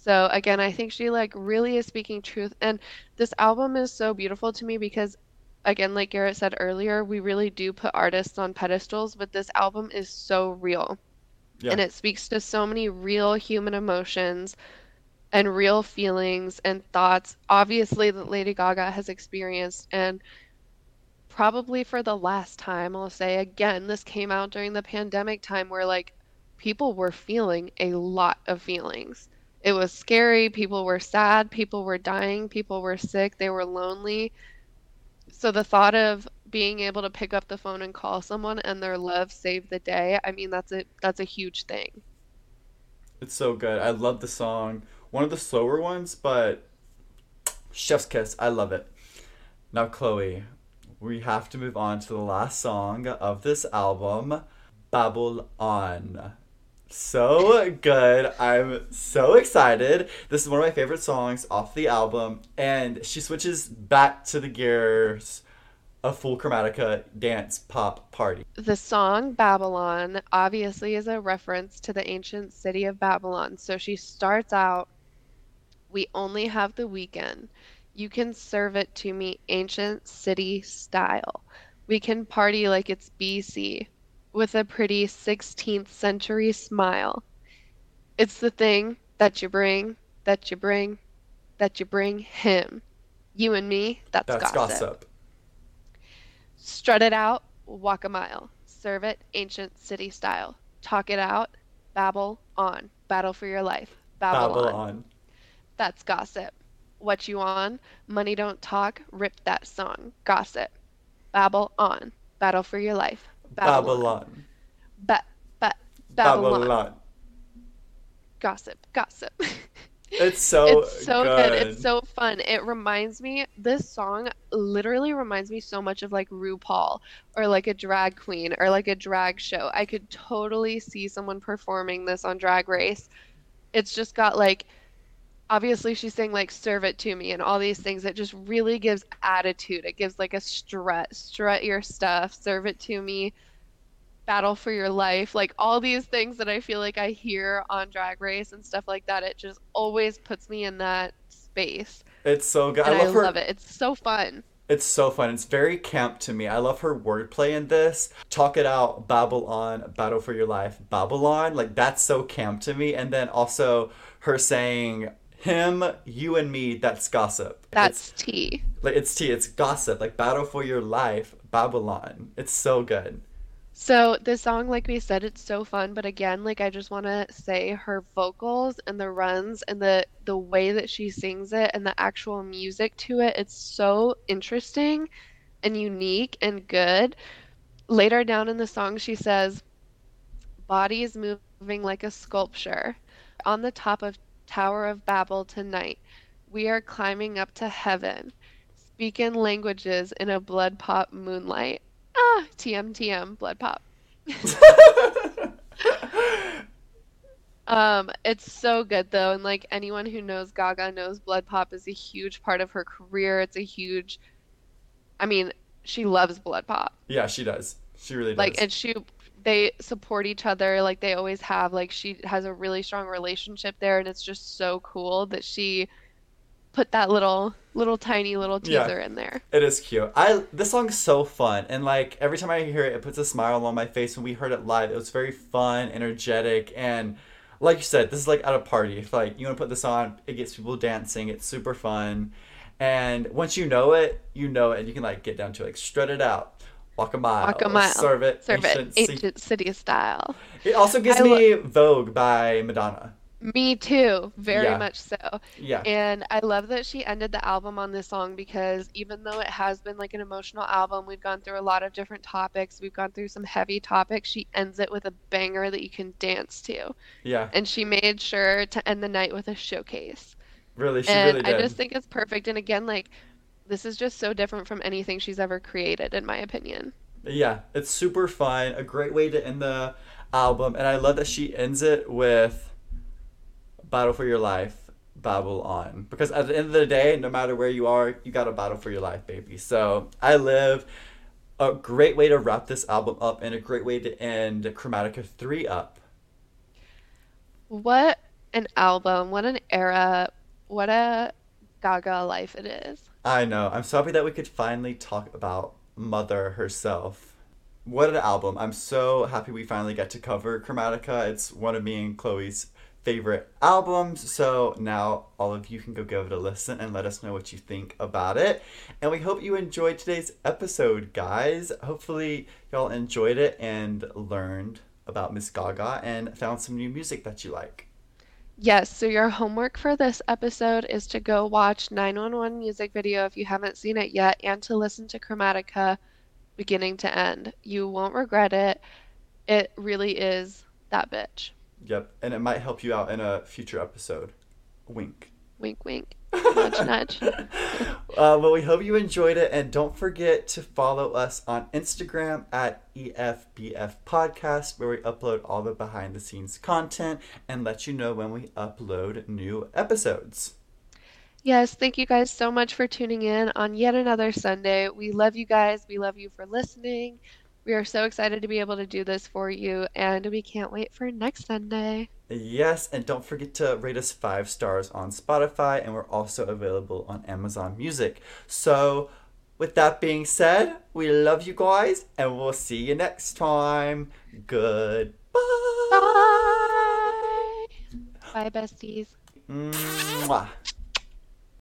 So again, I think she like really is speaking truth and this album is so beautiful to me because again like garrett said earlier we really do put artists on pedestals but this album is so real. Yeah. and it speaks to so many real human emotions and real feelings and thoughts obviously that lady gaga has experienced. And probably for the last time i'll say again this came out during the pandemic time where like people were feeling a lot of feelings it was scary. People were sad. People were dying. People were sick. They were lonely. So the thought of being able to pick up the phone and call someone and their love saved the day, I mean, that's a that's a huge thing. It's so good. I love the song. One of the slower ones, but Chef's Kiss. I love it. Now, Chloe, we have to move on to the last song of this album, Babble On. So good. I'm so excited. This is one of my favorite songs off the album, and she switches back to the gears of full chromatica dance pop party. The song Babylon obviously is a reference to the ancient city of Babylon. So she starts out, We only have the weekend. You can serve it to me ancient city style. We can party like it's BC with a pretty 16th century smile. It's the thing that you bring, that you bring, that you bring him. You and me, that's, That's gossip. gossip. Strut it out, walk a mile. Serve it ancient city style. Talk it out, babble on. Battle for your life. Babble, Babble on. on. That's gossip. What you on? Money don't talk. Rip that song. Gossip. Babble on. Battle for your life. Babylon. Ba- ba- Babylon. Babylon. Gossip. Gossip. It's so (laughs) it's so good. good. It's so fun. It reminds me, this song literally reminds me so much of like RuPaul or like a drag queen or like a drag show. I could totally see someone performing this on Drag Race. It's just got like, obviously, she's saying like, serve it to me and all these things. It just really gives attitude. It gives like a strut, strut your stuff, serve it to me battle for your life like all these things that i feel like i hear on drag race and stuff like that it just always puts me in that space It's so good. and I i, love her. love it it's so fun It's so fun. It's very camp to me. I love her wordplay in this. Talk it out, babble on, battle for your life, Babylon. Like that's so camp to me. And then also her saying him, you and me, that's gossip. That's it's, tea. like it's tea, it's gossip, like Battle for Your Life, Babylon. It's so good. So this song, like we said, it's so fun. But again, like I just want to say, her vocals and the runs and the the way that she sings it and the actual music to it, it's so interesting and unique and good. Later down in the song, she says, Body is moving like a sculpture on the top of Tower of Babel tonight. We are climbing up to heaven, speaking languages in a blood pop moonlight." Ah, TM TM blood pop. Um, it's so good though, and like anyone who knows Gaga knows BloodPop is a huge part of her career. It's a huge, I mean, she loves BloodPop. yeah, she does. She really does. Like, and she, they support each other like they always have. Like, she has a really strong relationship there, and it's just so cool that she put that little, little tiny little Yeah. teaser in there. It is cute. I this song's so fun, and like every time I hear it, it puts a smile on my face. When we heard it live, it was very fun, energetic, and like you said, this is like at a party. If like you want to put this on, it gets people dancing. It's super fun, and once you know it, you know it. And you can like get down to like strut it out, walk a mile, Walk a mile, serve it, Serve it, ancient sea- ancient city style. It also gives I lo- me Vogue by Madonna. Me too, very Yeah. much so. Yeah, And I love that she ended the album on this song because even though it has been like an emotional album, we've gone through a lot of different topics, we've gone through some heavy topics. She ends it with a banger that you can dance to. yeah, And she made sure to end the night with a showcase. really, she and really did. I just think it's perfect. And again, like, this is just so different from anything she's ever created, in my opinion. Yeah, it's super fun. A great way to end the album, and I love that she ends it with "Battle for Your Life." Babylon because at the end of the day, no matter where you are, you got to battle for your life, baby. So I live a great way to wrap this album up and a great way to end Chromatica 3 up. What an album, what an era, what a Gaga life it is. I know. I'm so happy that we could finally talk about Mother herself. What an album. I'm so happy we finally got to cover Chromatica. It's one of me and Chloe's favorite albums. So now all of you can go give it a listen and let us know what you think about it. And we hope you enjoyed today's episode, guys. Hopefully, y'all enjoyed it and learned about Miss Gaga and found some new music that you like. Yes, so your homework for this episode is to go watch 911 music video if you haven't seen it yet and to listen to Chromatica beginning to end. You won't regret it. It really is that bitch. Yep. And it might help you out in a future episode. Wink. Wink, wink. Nudge, nudge. (laughs) Uh, well, we hope you enjoyed it, and don't forget to follow us on Instagram at EFBF Podcast, where we upload all the behind the scenes content and let you know when we upload new episodes. Yes, thank you guys so much for tuning in on yet another Sunday. We love you guys. We love you for listening. We are so excited to be able to do this for you, and we can't wait for next Sunday. Yes, and don't forget to rate us five stars on Spotify, and we're also available on Amazon Music. So, with that being said, we love you guys, and we'll see you next time. Goodbye. Bye. Bye, besties. Mwah.